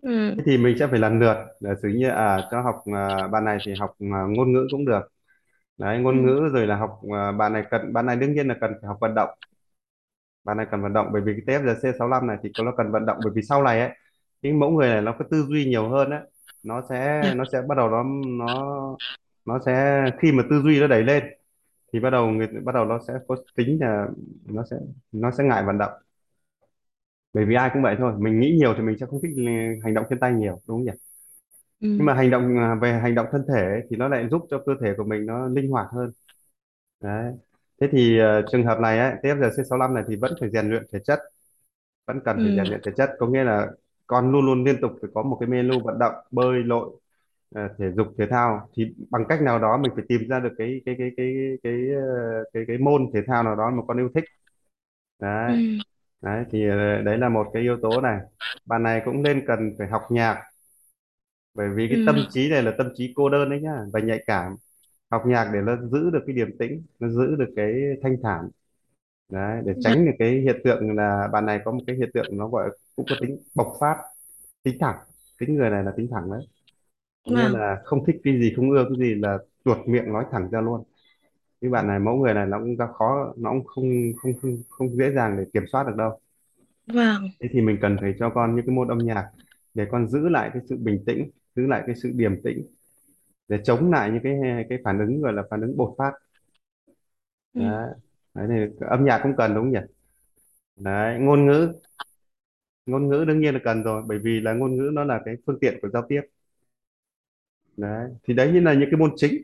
Ừ. Thế thì mình sẽ phải lần lượt giả sử như à cho học à, bạn này thì học à, ngôn ngữ cũng được đấy ừ. ngôn ngữ rồi là học à, bạn này cần bạn này đương nhiên là cần phải học vận động. Bạn này cần vận động bởi vì cái TFGC65 này thì nó cần vận động bởi vì sau này ấy cái mẫu người này nó có tư duy nhiều hơn đấy nó sẽ dạ nó sẽ bắt đầu nó nó nó sẽ khi mà tư duy nó đẩy lên thì bắt đầu người bắt đầu nó sẽ có tính là nó sẽ nó sẽ ngại vận động. Bởi vì ai cũng vậy thôi mình nghĩ nhiều thì mình sẽ không thích ừ, hành động chân tay nhiều đúng không nhỉ nhưng ừ mà hành động à, về hành động thân thể thì nó lại giúp cho cơ thể của mình nó linh hoạt hơn. Đấy. Thế thì ờ, trường hợp này ấy, TFGC65 này thì vẫn phải rèn luyện thể chất. Vẫn cần phải ừ. rèn luyện thể chất. Có nghĩa là con luôn luôn liên tục phải có một cái menu vận động bơi lội ờ, thể dục thể thao. Thì bằng cách nào đó mình phải tìm ra được cái cái cái cái cái ờ, cái cái môn thể thao nào đó mà con yêu thích. Đấy. Ừ. Đấy thì ờ, đấy là một cái yếu tố này. Bạn này cũng nên cần phải học nhạc bởi vì cái tâm ừ trí này là tâm trí cô đơn đấy nhá và nhạy cảm. Học nhạc để nó giữ được cái điềm tĩnh nó giữ được cái thanh thản. Đấy để dạ tránh được cái hiện tượng là bạn này có một cái hiện tượng nó gọi cũng có tính bộc phát tính thẳng. Tính người này là tính thẳng đấy. Nghĩa vâng. là không thích cái gì không ưa cái gì là tuột miệng nói thẳng ra luôn. Cái bạn này mẫu người này nó cũng gặp khó nó cũng không không không không dễ dàng để kiểm soát được đâu. Vâng. Thế thì mình cần phải cho con những cái môn âm nhạc để con giữ lại cái sự bình tĩnh giữ lại cái sự điềm tĩnh để chống lại những cái cái phản ứng gọi là phản ứng bột phát. Ừ. Đấy, đấy thì âm nhạc cũng cần đúng không nhỉ? Đấy ngôn ngữ. Ngôn ngữ đương nhiên là cần rồi bởi vì là ngôn ngữ nó là cái phương tiện của giao tiếp. Đấy thì đấy như là những cái môn chính.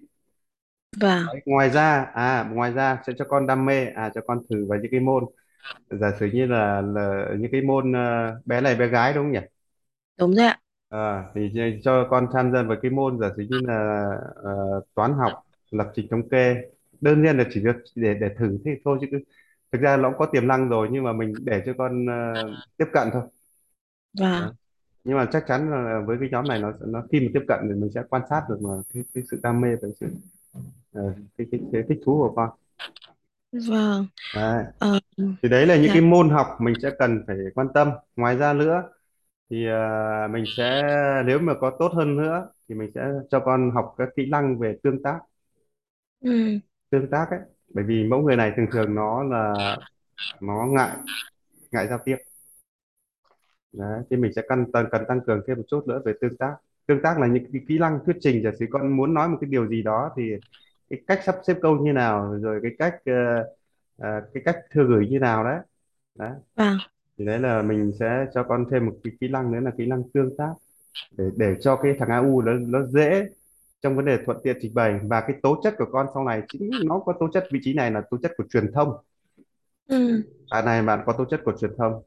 Vâng. Đấy. ngoài ra à ngoài ra sẽ cho con đam mê à cho con thử vào những cái môn giả sử như là, là những cái môn ờ, bé này bé gái đúng không nhỉ? Đúng rồi ạ Ờ, thì cho cho con tham gia vào cái môn giả sử như là ờ, toán học lập trình thống kê. Đơn giản là chỉ được để để thử thế thôi chứ cứ- thực ra nó cũng có tiềm năng rồi nhưng mà mình để cho con ờ, tiếp cận thôi. Vâng Đấy. nhưng mà chắc chắn là với cái nhóm này nó nó khi mà tiếp cận thì mình sẽ quan sát được mà cái, cái sự đam mê và sự ờ, cái, cái, cái thích thú của con. Vâng. Đấy. ờ thì đấy là những dạ. cái môn học mình sẽ cần phải quan tâm. Ngoài ra nữa thì ờ, mình sẽ nếu mà có tốt hơn nữa thì mình sẽ cho con học các kỹ năng về tương tác. Ừ. Tương tác ấy bởi vì mẫu người này thường thường nó là nó ngại ngại giao tiếp. Đấy thì mình sẽ cần cần, cần tăng cường thêm một chút nữa về tương tác. Tương tác là những cái kỹ năng thuyết trình giả sử con muốn nói một cái điều gì đó thì cái cách sắp xếp câu như nào rồi cái cách ờ, ờ, cái cách thư gửi như nào đấy. Đấy. Vâng thì đấy là mình sẽ cho con thêm một cái kỹ năng nữa là kỹ năng tương tác. Để để cho cái thằng AU nó nó dễ trong vấn đề thuận tiện trình bày. Và cái tố chất của con sau này chính nó có tố chất vị trí này là tố chất của truyền thông. Ừ. Bạn này bạn có tố chất của truyền thông.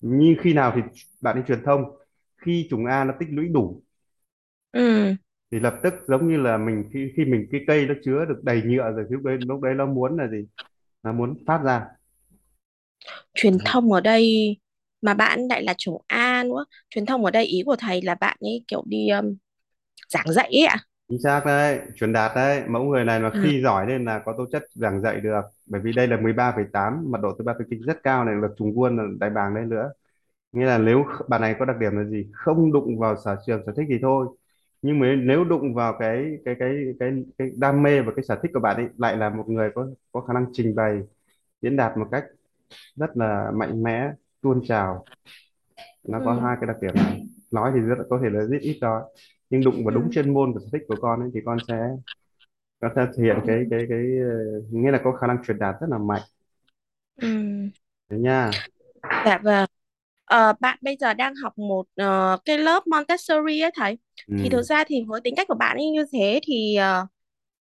Như khi nào thì bạn đi truyền thông khi chủng A nó tích lũy đủ ừ. thì lập tức giống như là mình khi khi mình cái cây nó chứa được đầy nhựa rồi lúc đấy lúc đấy nó muốn là gì? Nó muốn phát ra truyền thông ở đây mà bạn lại là chỗ A nữa truyền thông ở đây ý của thầy là bạn ấy kiểu đi um, giảng dạy ấy ạ. Chính xác đấy truyền đạt đấy. Mẫu người này mà à, khi giỏi lên là có tố chất giảng dạy được. Bởi vì đây là 13,8 mật độ thứ ba phi kinh rất cao này là trùng quân là đại bàng đây nữa. Nghĩa là nếu bạn này có đặc điểm là gì? Không đụng vào sở trường sở thích thì thôi. Nhưng mà nếu đụng vào cái cái cái cái cái đam mê và cái sở thích của bạn ấy lại là một người có có khả năng trình bày diễn đạt một cách rất là mạnh mẽ tuôn trào nó có ừ, hai cái đặc điểm này nói thì rất có thể là rất ít thôi nhưng đụng vào đúng ừ, chuyên môn và sở thích của con ấy thì con sẽ có thể thể hiện ừ, cái cái cái ờ, nghĩa là có khả năng truyền đạt rất là mạnh ừ. đấy nha Dạ vâng. Ờ, bạn bây giờ đang học một ờ, cái lớp Montessori ấy thầy. Thì thực ừ. ra thì với tính cách của bạn ấy như thế thì ờ,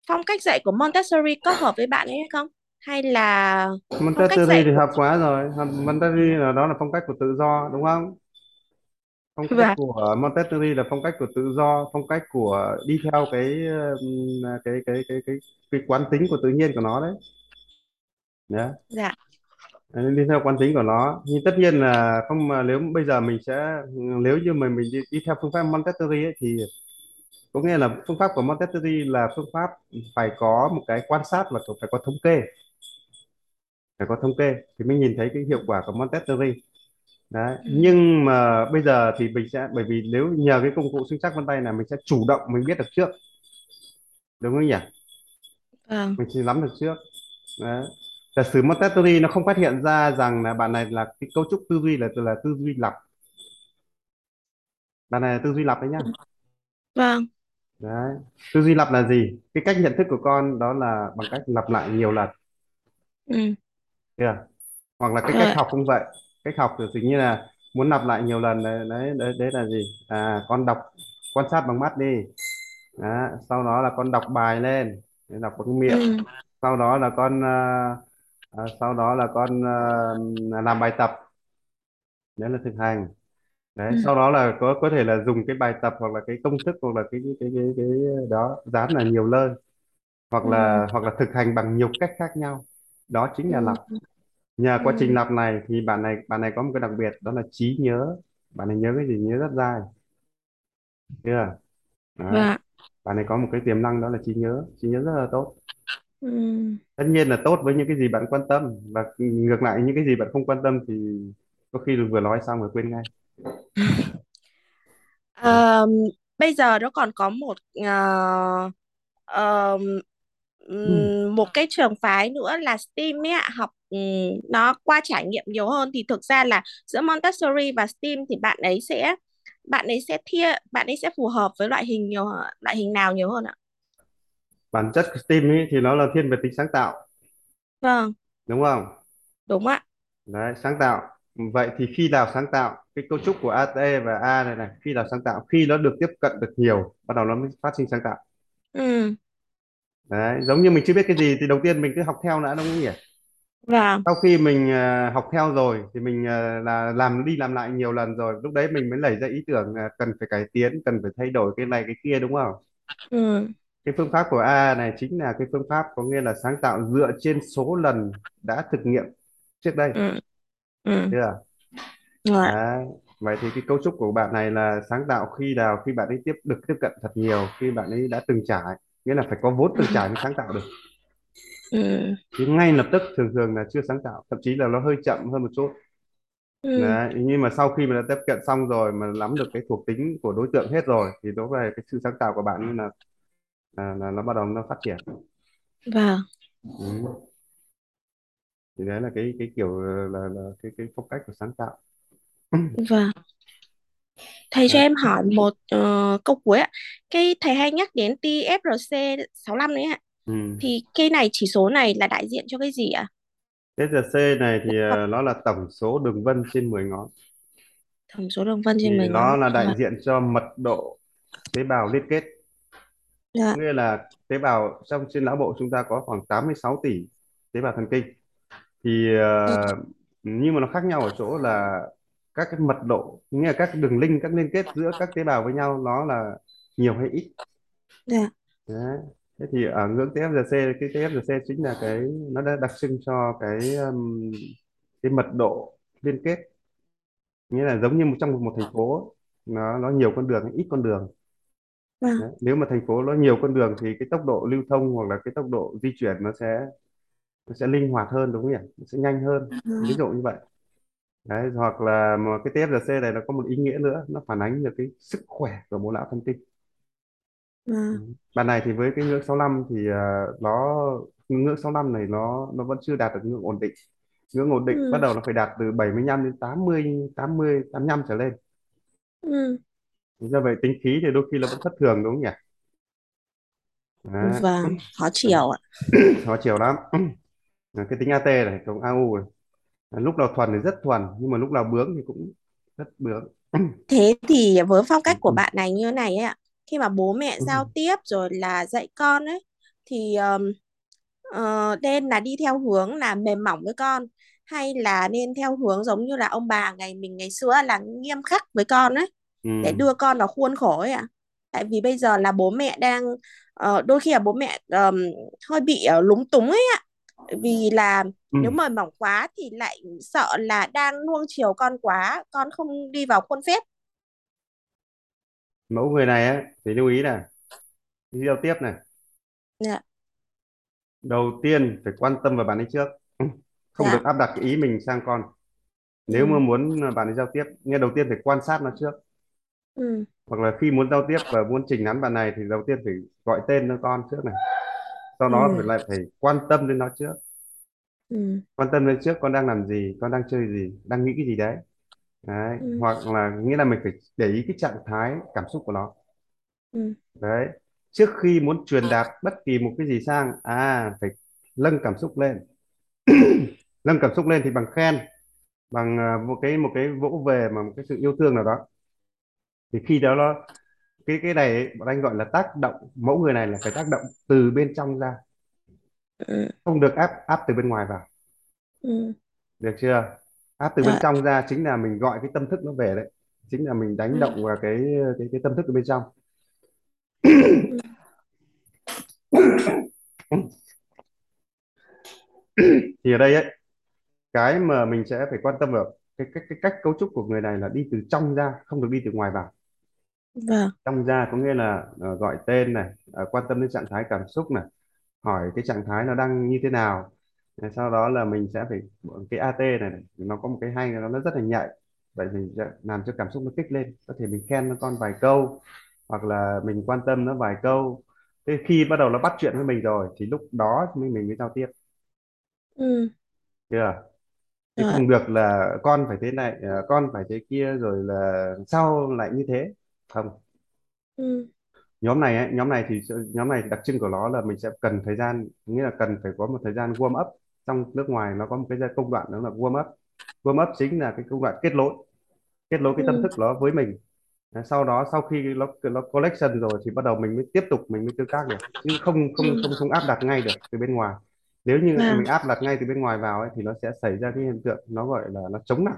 phong cách dạy của Montessori có hợp với bạn ấy hay không? Hay là phong cách Montessori dạy thì của học quá rồi. Montessori là đó là phong cách của tự do đúng không? Phong cách và của Montessori là phong cách của tự do phong cách của đi theo cái ừm, cái cái cái cái cái quán tính của tự nhiên của nó đấy. Nhá. dạ. Đấy, đi theo quán tính của nó. Nhưng tất nhiên là không mà nếu bây giờ mình sẽ nếu như mình mình đi, đi theo phương pháp Montessori ấy, thì có nghĩa là phương pháp của Montessori là phương pháp phải có một cái quan sát và phải có thống kê phải có thống kê thì mới nhìn thấy cái hiệu quả của Montessori đấy ừ, nhưng mà bây giờ thì mình sẽ bởi vì nếu nhờ cái công cụ sinh chắc vân tay là mình sẽ chủ động mình biết được trước. Đúng không nhỉ? Vâng. Mình sẽ nắm được trước. Đấy. Giả sử Montessori nó không phát hiện ra rằng là bạn này là cái cấu trúc tư duy là là tư duy lặp bạn này là tư duy lặp đấy nhá. Vâng. Đấy. Tư duy lặp là gì? Cái cách nhận thức của con đó là bằng cách lặp lại nhiều lần. Ừ, chưa hoặc là cái cách học cũng vậy. Cách học thì tự nhiên là muốn lặp lại nhiều lần đấy đấy đấy, đấy là gì? À con đọc quan sát bằng mắt đi. Đó. sau đó là con đọc bài lên đọc bằng miệng. Ừ, sau đó là con à, à, sau đó là con à, làm bài tập. Đấy là thực hành. Đấy ừ, sau đó là có có thể là dùng cái bài tập hoặc là cái công thức hoặc là cái cái cái cái, cái đó dán là nhiều nơi. Hoặc ừ, là hoặc là thực hành bằng nhiều cách khác nhau đó chính là ừ, lặp. Nhờ quá trình ừ, lặp này thì bạn này bạn này có một cái đặc biệt đó là trí nhớ. Bạn này nhớ cái gì? Nhớ rất dai. Chưa? Và bạn này có một cái tiềm năng đó là trí nhớ. Trí nhớ rất là tốt. Ừ. tất nhiên là tốt với những cái gì bạn quan tâm và ngược lại những cái gì bạn không quan tâm thì có khi vừa nói xong rồi quên ngay. Ờ, bây giờ nó còn có một ờ, ờ, Ừ. một cái trường phái nữa là STEAM ấy học nó qua trải nghiệm nhiều hơn. Thì thực ra là giữa Montessori và STEAM thì bạn ấy sẽ bạn ấy sẽ thia bạn ấy sẽ phù hợp với loại hình nhiều loại hình nào nhiều hơn ạ? Bản chất của STEAM ấy thì nó là thiên về tính sáng tạo. Vâng. Đúng không? Đúng ạ. Đấy sáng tạo. Vậy thì khi nào sáng tạo? Cái cấu trúc của AT và A này này khi nào sáng tạo? Khi nó được tiếp cận được nhiều bắt đầu nó mới phát sinh sáng tạo. Ừ đấy giống như mình chưa biết cái gì thì đầu tiên mình cứ học theo đã đúng không nhỉ? Vâng. Sau khi mình ờ, học theo rồi thì mình ờ, là làm đi làm lại nhiều lần rồi lúc đấy mình mới nảy ra ý tưởng là cần phải cải tiến cần phải thay đổi cái này cái kia đúng không? Ừ. Cái phương pháp của A này chính là cái phương pháp có nghĩa là sáng tạo dựa trên số lần đã thực nghiệm trước đây. Ừ. Ừ. Chưa? Rồi ạ. đấy vậy thì cái cấu trúc của bạn này là sáng tạo khi nào khi bạn ấy tiếp được tiếp cận thật nhiều khi bạn ấy đã từng trải nghĩa là phải có vốn từng trải mới sáng tạo được. Ừ. Chứ ngay lập tức thường thường là chưa sáng tạo thậm chí là nó hơi chậm hơn một chút. Ừ. Đấy, nhưng mà sau khi mà đã tiếp cận xong rồi mà nắm được cái thuộc tính của đối tượng hết rồi thì đối với cái sự sáng tạo của bạn là là, là nó bắt đầu nó phát triển. Vâng. Ừ. thì đấy là cái cái kiểu là, là cái cái phong cách của sáng tạo. Vâng thầy cho đấy. em hỏi một ờ, câu cuối ạ cái thầy hay nhắc đến TFRC 65 đấy ạ Ừ. thì cái này chỉ số này là đại diện cho cái gì ạ TRC này thì ờ, nó là tổng số đường vân trên 10 ngón tổng số đường vân thì trên 10 nó ngón là đại Dạ. diện cho mật độ tế bào liên kết Dạ. nghĩa là tế bào trong trên não bộ chúng ta có khoảng 86 tỷ tế bào thần kinh thì Ừ. ờ, nhưng mà nó khác nhau ở chỗ là các cái mật độ nghĩa là các đường link các liên kết giữa các tế bào với nhau nó là nhiều hay ít Dạ. Đấy. thế thì ở ngưỡng TFGC cái TFGC chính là cái nó đã đặc trưng cho cái um, cái mật độ liên kết nghĩa là giống như một trong một thành phố nó nó nhiều con đường ít con đường vâng Đấy. nếu mà thành phố nó nhiều con đường thì cái tốc độ lưu thông hoặc là cái tốc độ di chuyển nó sẽ nó sẽ linh hoạt hơn đúng không nhỉ nó sẽ nhanh hơn ví dụ như vậy đấy hoặc là mà cái TFRC này nó có một ý nghĩa nữa nó phản ánh được cái sức khỏe của bộ não thần kinh Ừ. vâng Bạn này thì với cái ngưỡng 65 thì à, nó ngưỡng 65 này nó nó vẫn chưa đạt được ngưỡng ổn định. Ngưỡng ổn định bắt ừ đầu nó phải đạt từ 75 đến 80 80 85 trở lên. Ừ. Do vậy tính khí thì đôi khi là vẫn thất thường đúng không nhỉ? Đấy. vâng khó chịu ạ. Khó chiều lắm. Cái tính AT này cộng AU này. Lúc nào thuần thì rất thuần nhưng mà lúc nào bướng thì cũng rất bướng thế thì với phong cách của bạn này như thế này ấy ạ khi mà bố mẹ Ừ. giao tiếp rồi là dạy con ấy thì um, ờ, nên là đi theo hướng là mềm mỏng với con hay là nên theo hướng giống như là ông bà ngày mình ngày xưa là nghiêm khắc với con ấy để Ừ. đưa con vào khuôn khổ ấy ạ tại vì bây giờ là bố mẹ đang ờ, đôi khi là bố mẹ ờm, hơi bị ờ, lúng túng ấy ạ vì là Ừ. nếu mời mỏng quá thì lại sợ là đang nuông chiều con quá con không đi vào khuôn phép. Mẫu người này á thì lưu ý này. Khi giao tiếp này. Dạ. Đầu tiên phải quan tâm vào bạn ấy trước. Không được dạ áp đặt cái ý mình sang con. Nếu mà ừ muốn bạn ấy giao tiếp nghe đầu tiên phải quan sát nó trước. Ừ. Hoặc là khi muốn giao tiếp và muốn chỉnh đắn bạn này thì đầu tiên phải gọi tên cho con trước này sau đó phải ừ lại phải quan tâm đến nó trước. Ừ. Quan tâm đến trước con đang làm gì con đang chơi gì đang nghĩ cái gì đấy. Đấy ừ. hoặc là nghĩa là mình phải để ý cái trạng thái cảm xúc của nó. Ừ. Đấy trước khi muốn truyền đạt bất kỳ một cái gì sang à phải nâng cảm xúc lên. Nâng cảm xúc lên thì bằng khen bằng à, một cái một cái vỗ về mà một cái sự yêu thương nào đó. Thì khi đó nó cái cái này ấy, bọn anh gọi là tác động mẫu người này là phải tác động từ bên trong ra. Ừ. Không được áp áp từ bên ngoài vào. Ừ. Được chưa? Áp từ bên dạ. trong ra chính là mình gọi cái tâm thức nó về đấy. Chính là mình đánh ừ. động vào cái cái cái tâm thức ở bên trong. Thì ở đây ấy cái mà mình sẽ phải quan tâm vào cái cái cái cách cấu trúc của người này là đi từ trong ra không được đi từ ngoài vào vâng. Trong ra có nghĩa là ờ, gọi tên này ờ, quan tâm đến trạng thái cảm xúc này hỏi cái trạng thái nó đang như thế nào. Thế sau đó là mình sẽ phải cái AT này, này nó có một cái hay là nó rất là nhạy. Vậy mình sẽ làm cho cảm xúc nó kích lên. Có thể mình khen nó con vài câu hoặc là mình quan tâm nó vài câu. Thế khi bắt đầu nó bắt chuyện với mình rồi thì lúc đó mình mình mới giao tiếp. Ừ. Chưa? Chứ dạ không được là con phải thế này ờ, con phải thế kia rồi là sao lại như thế không. Ừ. Nhóm này ấy, nhóm này thì nhóm này đặc trưng của nó là mình sẽ cần thời gian nghĩa là cần phải có một thời gian warm up. Trong nước ngoài nó có một cái giai- công đoạn đó là warm up. Warm up chính là cái công đoạn kết nối kết nối cái tâm ừ. thức đó với mình. Sau đó sau khi nó nó collection rồi thì bắt đầu mình mới tiếp tục mình mới tương tác được. Chứ không không ừ. không không áp đặt ngay được từ bên ngoài. Nếu như vâng mình áp đặt ngay từ bên ngoài vào ấy, thì nó sẽ xảy ra cái hiện tượng nó gọi là nó chống hạn.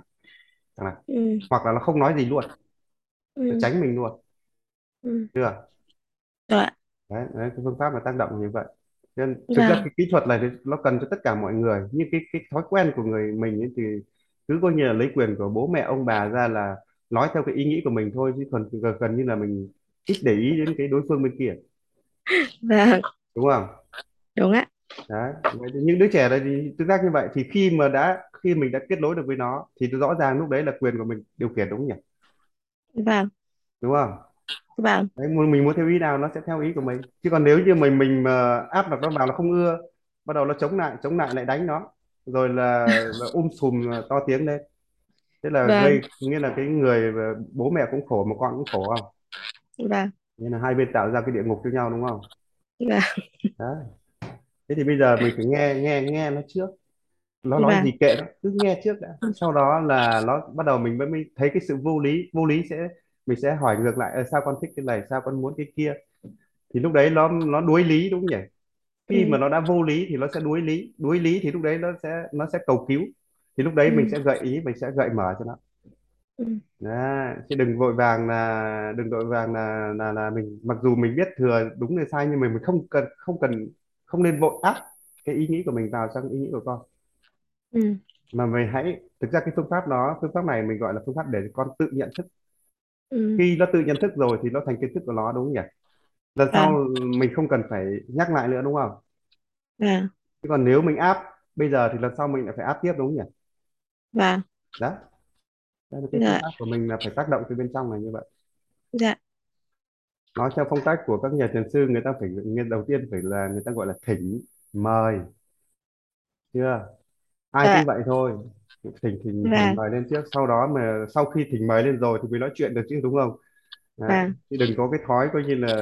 ừ. Hoặc là nó không nói gì luôn nó ừ. tránh mình luôn ừ. Chưa? Dạ đấy, đấy cái phương pháp là tác động như vậy. Nên thực ra vâng. cái kỹ thuật này thì nó cần cho tất cả mọi người. Nhưng cái cái thói quen của người mình ấy thì cứ coi như là lấy quyền của bố mẹ ông bà ra là nói theo cái ý nghĩ của mình thôi chứ còn gần, gần như là mình ít để ý đến cái đối phương bên kia. Vâng. Đúng không? Đúng ạ. Đấy Vậy thì những đứa trẻ này thì tương tác như vậy thì khi mà đã khi mình đã kết nối được với nó thì rõ ràng lúc đấy là quyền của mình điều khiển đúng không nhỉ vâng. Đúng không? Vâng. Đấy mình muốn theo ý nào nó sẽ theo ý của mình. Chứ còn nếu như mình mình mà áp đặt nó vào nó không ưa bắt đầu nó chống lại chống lại lại đánh nó rồi là, là um sùm to tiếng lên. Thế là vâng. gây nghĩa là cái người bố mẹ cũng khổ mà con cũng khổ không? Vâng. Nên là hai bên tạo ra cái địa ngục cho nhau đúng không? Vâng. Đấy. Thế thì bây giờ mình phải nghe nghe nghe nó trước nó nói vâng gì kệ nó cứ nghe trước đã. Sau đó là nó bắt đầu mình mới mới thấy cái sự vô lý. Vô lý sẽ mình sẽ hỏi ngược lại "Ờ, sao con thích cái này? Sao con muốn cái kia? Thì lúc đấy nó nó đuối lý đúng không nhỉ? Khi mà ừ nó đã vô lý thì nó sẽ đuối lý. Đuối lý thì lúc đấy nó sẽ nó sẽ cầu cứu. Thì lúc đấy mình ừ sẽ gợi ý mình sẽ gợi mở cho nó. Ừ. Đấy, chứ đừng vội vàng là đừng vội vàng là là là mình mặc dù mình biết thừa đúng hay sai nhưng mà mình không cần không cần không nên vội áp cái ý nghĩ của mình vào trong ý nghĩ của con ừ. Mà mình hãy thực ra cái phương pháp đó phương pháp này mình gọi là phương pháp để con tự nhận thức. Ừ. Khi nó tự nhận thức rồi thì nó thành kiến thức của nó đúng không nhỉ? Lần vâng. sau mình không cần phải nhắc lại nữa đúng không? Vâng. Chứ còn nếu mình áp bây giờ thì lần sau mình lại phải áp tiếp đúng không nhỉ? Vâng. Đó. Đây là cái phương dạ pháp của mình là phải tác động từ bên trong là như vậy. Dạ. Nói theo phong cách của các nhà thiền sư người ta phải người đầu tiên phải là người ta gọi là thỉnh mời. Chưa ai dạ. cũng vậy thôi. Thỉnh thỉnh vâng mời lên trước sau đó mà sau khi thỉnh mời lên rồi thì mới nói chuyện được chứ đúng không? Đấy. vâng Chứ đừng có cái thói coi như là,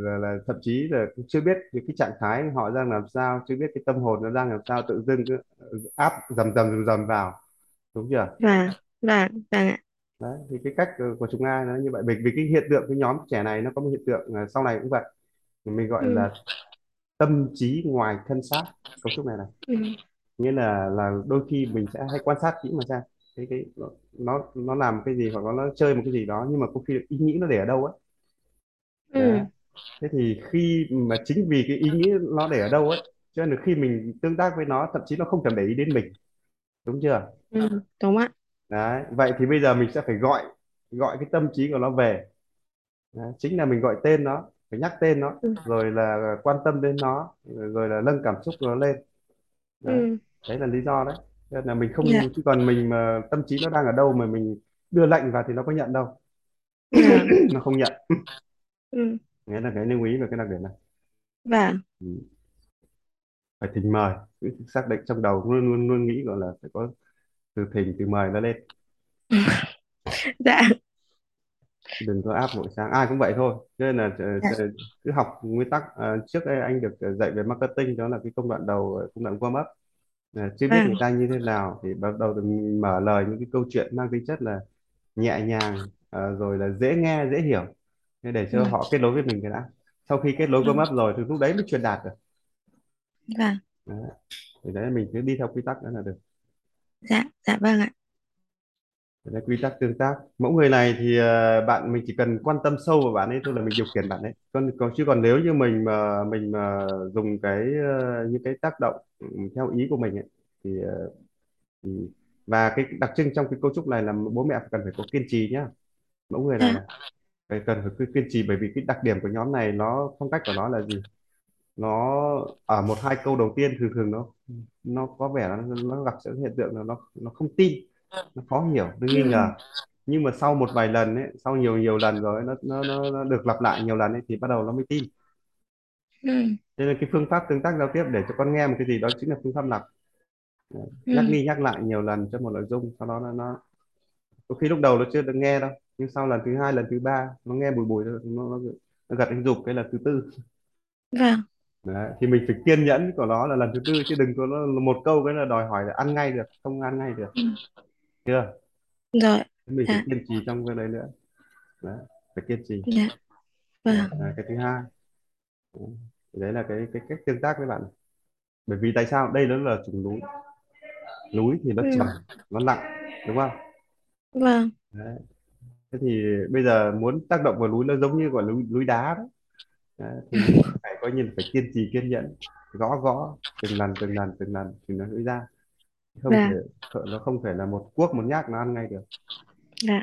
là là thậm chí là chưa biết những cái trạng thái họ đang làm sao chưa biết cái tâm hồn nó đang làm sao tự dưng cứ áp dầm dầm dầm dầm vào. Đúng chưa? Vâng vâng vâng ạ đấy thì cái cách của của chúng ta nó như vậy. Vì vì cái hiện tượng cái nhóm trẻ này nó có một hiện tượng là sau này cũng vậy. Mình gọi ừ. là tâm trí ngoài thân xác. Cấu trúc này này. Ừ nghĩa là là đôi khi mình sẽ hay quan sát kỹ mà xem cái cái nó nó làm cái gì hoặc nó, nó chơi một cái gì đó nhưng mà có khi ý nghĩ nó để ở đâu ấy đấy. Ừ thế thì khi mà chính vì cái ý nghĩ nó để ở đâu ấy cho nên là khi mình tương tác với nó thậm chí nó không thèm để ý đến mình. Đúng chưa? Ừ đúng ạ. Đấy vậy thì bây giờ mình sẽ phải gọi gọi cái tâm trí của nó về. Đấy. chính là mình gọi tên nó phải nhắc tên nó ừ. rồi là quan tâm đến nó rồi là nâng cảm xúc của nó lên đấy ừ. đấy là lý do đấy. Nên là mình dạ. không chứ còn mình mà tâm trí nó đang ở đâu mà mình đưa lệnh vào thì nó có nhận đâu. Vâng nó không nhận. Ừ. Nghĩa là cái lưu ý về cái đặc điểm này. Vâng ừ. phải thỉnh mời. Cứ xác định trong đầu luôn luôn luôn nghĩ gọi là phải có từ thỉnh từ mời nó lên. Dạ đừng có áp buổi sáng. Ai cũng vậy thôi. Nên là ờ, dạ. ờ, cứ học nguyên tắc Ờ, trước đây anh được dạy về marketing đó là cái công đoạn đầu công đoạn warm up. Ờ, chưa biết người vâng ta như thế nào thì bắt đầu từ mở lời những cái câu chuyện mang tính chất là nhẹ nhàng ờ, rồi là dễ nghe dễ hiểu. Để ừ cho họ kết nối với mình cái đã. Sau khi kết nối ừ warm up rồi thì lúc đấy mới truyền đạt được. Vâng. Đấy. thì đấy mình cứ đi theo quy tắc đó là được. Dạ dạ vâng ạ là quy tắc tương tác. Mẫu người này thì ờ, bạn mình chỉ cần quan tâm sâu vào bạn ấy thôi là mình điều khiển bạn ấy. Còn còn chứ còn nếu như mình mà mình mà dùng cái ờ, những cái tác động ừ, theo ý của mình ấy, thì, ờ, thì và cái đặc trưng trong cái cấu trúc này là bố mẹ cần phải có kiên trì nhá. Mẫu người này dạ. phải cần phải kiên trì bởi vì cái đặc điểm của nhóm này nó phong cách của nó là gì? Nó ở một hai câu đầu tiên thường thường nó nó có vẻ nó, nó gặp sự hiện tượng là nó nó không tin nó khó hiểu nó nghi ừ ngờ nhưng mà sau một vài lần ấy sau nhiều nhiều lần rồi nó nó nó, nó được lặp lại nhiều lần ấy thì bắt đầu nó mới tin. Ừ. Cho nên cái phương pháp tương tác giao tiếp để cho con nghe một cái gì đó chính là phương pháp lặp. Đấy. nhắc ừ đi nhắc lại nhiều lần cho một nội dung sau đó nó, nó có khi lúc đầu nó chưa được nghe đâu nhưng sau lần thứ hai lần thứ ba nó nghe bùi bùi nó, nó, nó gật anh dục cái lần thứ tư. Vâng. Đấy. thì mình phải kiên nhẫn của nó là lần thứ tư chứ đừng có nó một câu cái là đòi hỏi là ăn ngay được không ăn ngay được. Ừ chưa rồi mình phải dạ kiên trì trong cái đấy nữa đấy. phải kiên trì dạ đấy. vâng là cái thứ hai Đấy. Là cái cái cách tương tác với bạn bởi vì tại sao đây nó là chủng núi núi thì nó ừ trầm nó nặng đúng không vâng đấy. thế thì bây giờ muốn tác động vào núi nó giống như gọi núi, núi đá đấy. Đấy. thì mình phải coi như là phải kiên trì kiên nhẫn gõ gõ từng lần từng lần từng lần thì nó mới ra không thể vâng nó không thể là một cuốc một nhát nó ăn ngay được. Dạ.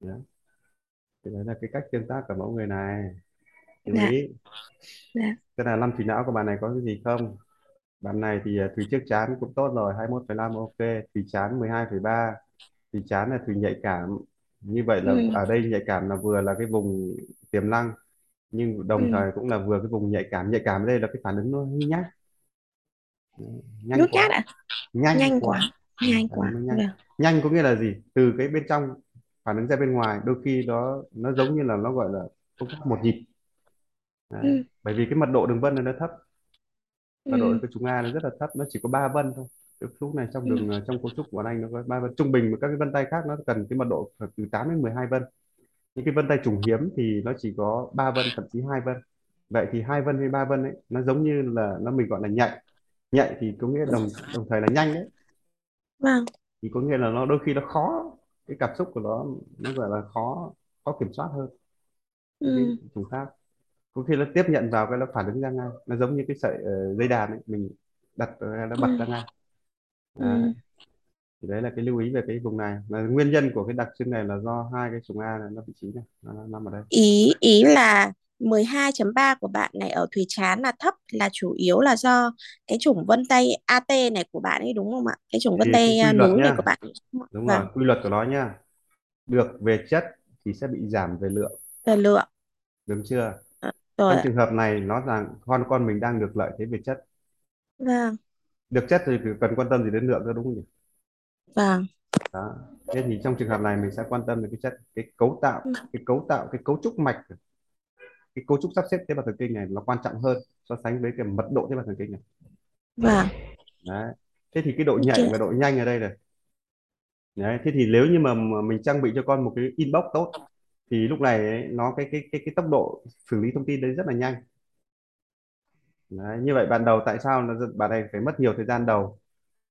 Đấy. thì đấy là cái cách tương tác của mẫu người này. Lưu dạ. ý. Dạ. Tức là năm thủy não của bạn này có cái gì không? Bạn này thì à, thủy trước chán cũng tốt rồi 21,5 ok. Thủy chán 12,3 thủy chán là thủy nhạy cảm. Như vậy là ừ. ở đây nhạy cảm là vừa là cái vùng tiềm năng nhưng đồng ừ. thời cũng là vừa cái vùng nhạy cảm. Nhạy cảm ở đây là cái phản ứng nó nhát nhanh nhút quá. nhát ạ nhanh nhanh quá. quá. Ừ, nhanh quá. nhanh. Vâng. Nhanh có nghĩa là gì? Từ cái bên trong phản ứng ra bên ngoài đôi khi đó nó giống như là nó gọi là không có một nhịp. Đấy. ừ. Bởi vì cái mật độ đường vân này nó thấp. Mật độ ừ. cái chúng A nó rất là thấp nó chỉ có 3 vân thôi. Cái lúc này trong ừ. đường trong cấu trúc của anh nó có ba vân. Trung bình mà các cái vân tay khác nó cần cái mật độ từ 8 đến 12 vân. Những cái vân tay trùng hiếm thì nó chỉ có 3 vân thậm chí hai vân. Vậy thì hai vân hay ba vân ấy nó giống như là nó mình gọi là nhạy nhạy thì có nghĩa đồng đồng thời là nhanh đấy. Vâng. Thì có nghĩa là nó đôi khi nó khó cái cảm xúc của nó nó gọi là khó khó kiểm soát hơn. Ừ. chủng khác có khi nó tiếp nhận vào cái nó phản ứng ra ngay. Nó giống như cái sợi ờ, dây đàn ấy mình đặt nó bật ra ừ. Ngay đấy. ừ thì đấy là cái lưu ý về cái vùng này. Là nguyên nhân của cái đặc trưng này là do hai cái trùng A này nó vị trí này nó nó nằm ở đây. Ý ý là mười hai chấm ba của bạn này ở thùy trán là thấp là chủ yếu là do cái chủng vân tay AT này của bạn ấy đúng không ạ? Cái chủng vân tay quy à, núi này của bạn ấy đúng không ạ? đúng rồi Vâng, quy luật của nó nhá được về chất thì sẽ bị giảm về lượng. Về lượng. đúng chưa? Ờ, Rồi trong ạ. trường hợp này nó rằng con con mình đang ngược lợi thế về chất. Vâng, được chất thì cần quan tâm gì đến lượng nữa đúng không nhỉ? Vâng. đó. Thế thì trong trường hợp này mình sẽ quan tâm đến cái chất cái cấu tạo Ừ, cái cấu tạo cái cấu trúc mạch cái cấu trúc sắp xếp tế bào thần kinh này nó quan trọng hơn so sánh với cái mật độ tế bào thần kinh này. Vâng, đấy. Thế thì cái độ nhạy ok. và độ nhanh ở đây này. Đấy thế thì nếu như mà, mình trang bị cho con một cái inbox tốt thì lúc này ấy, nó cái cái cái cái tốc độ xử lý thông tin đấy rất là nhanh. Đấy, như vậy ban đầu tại sao nó bạn này phải mất nhiều thời gian đầu?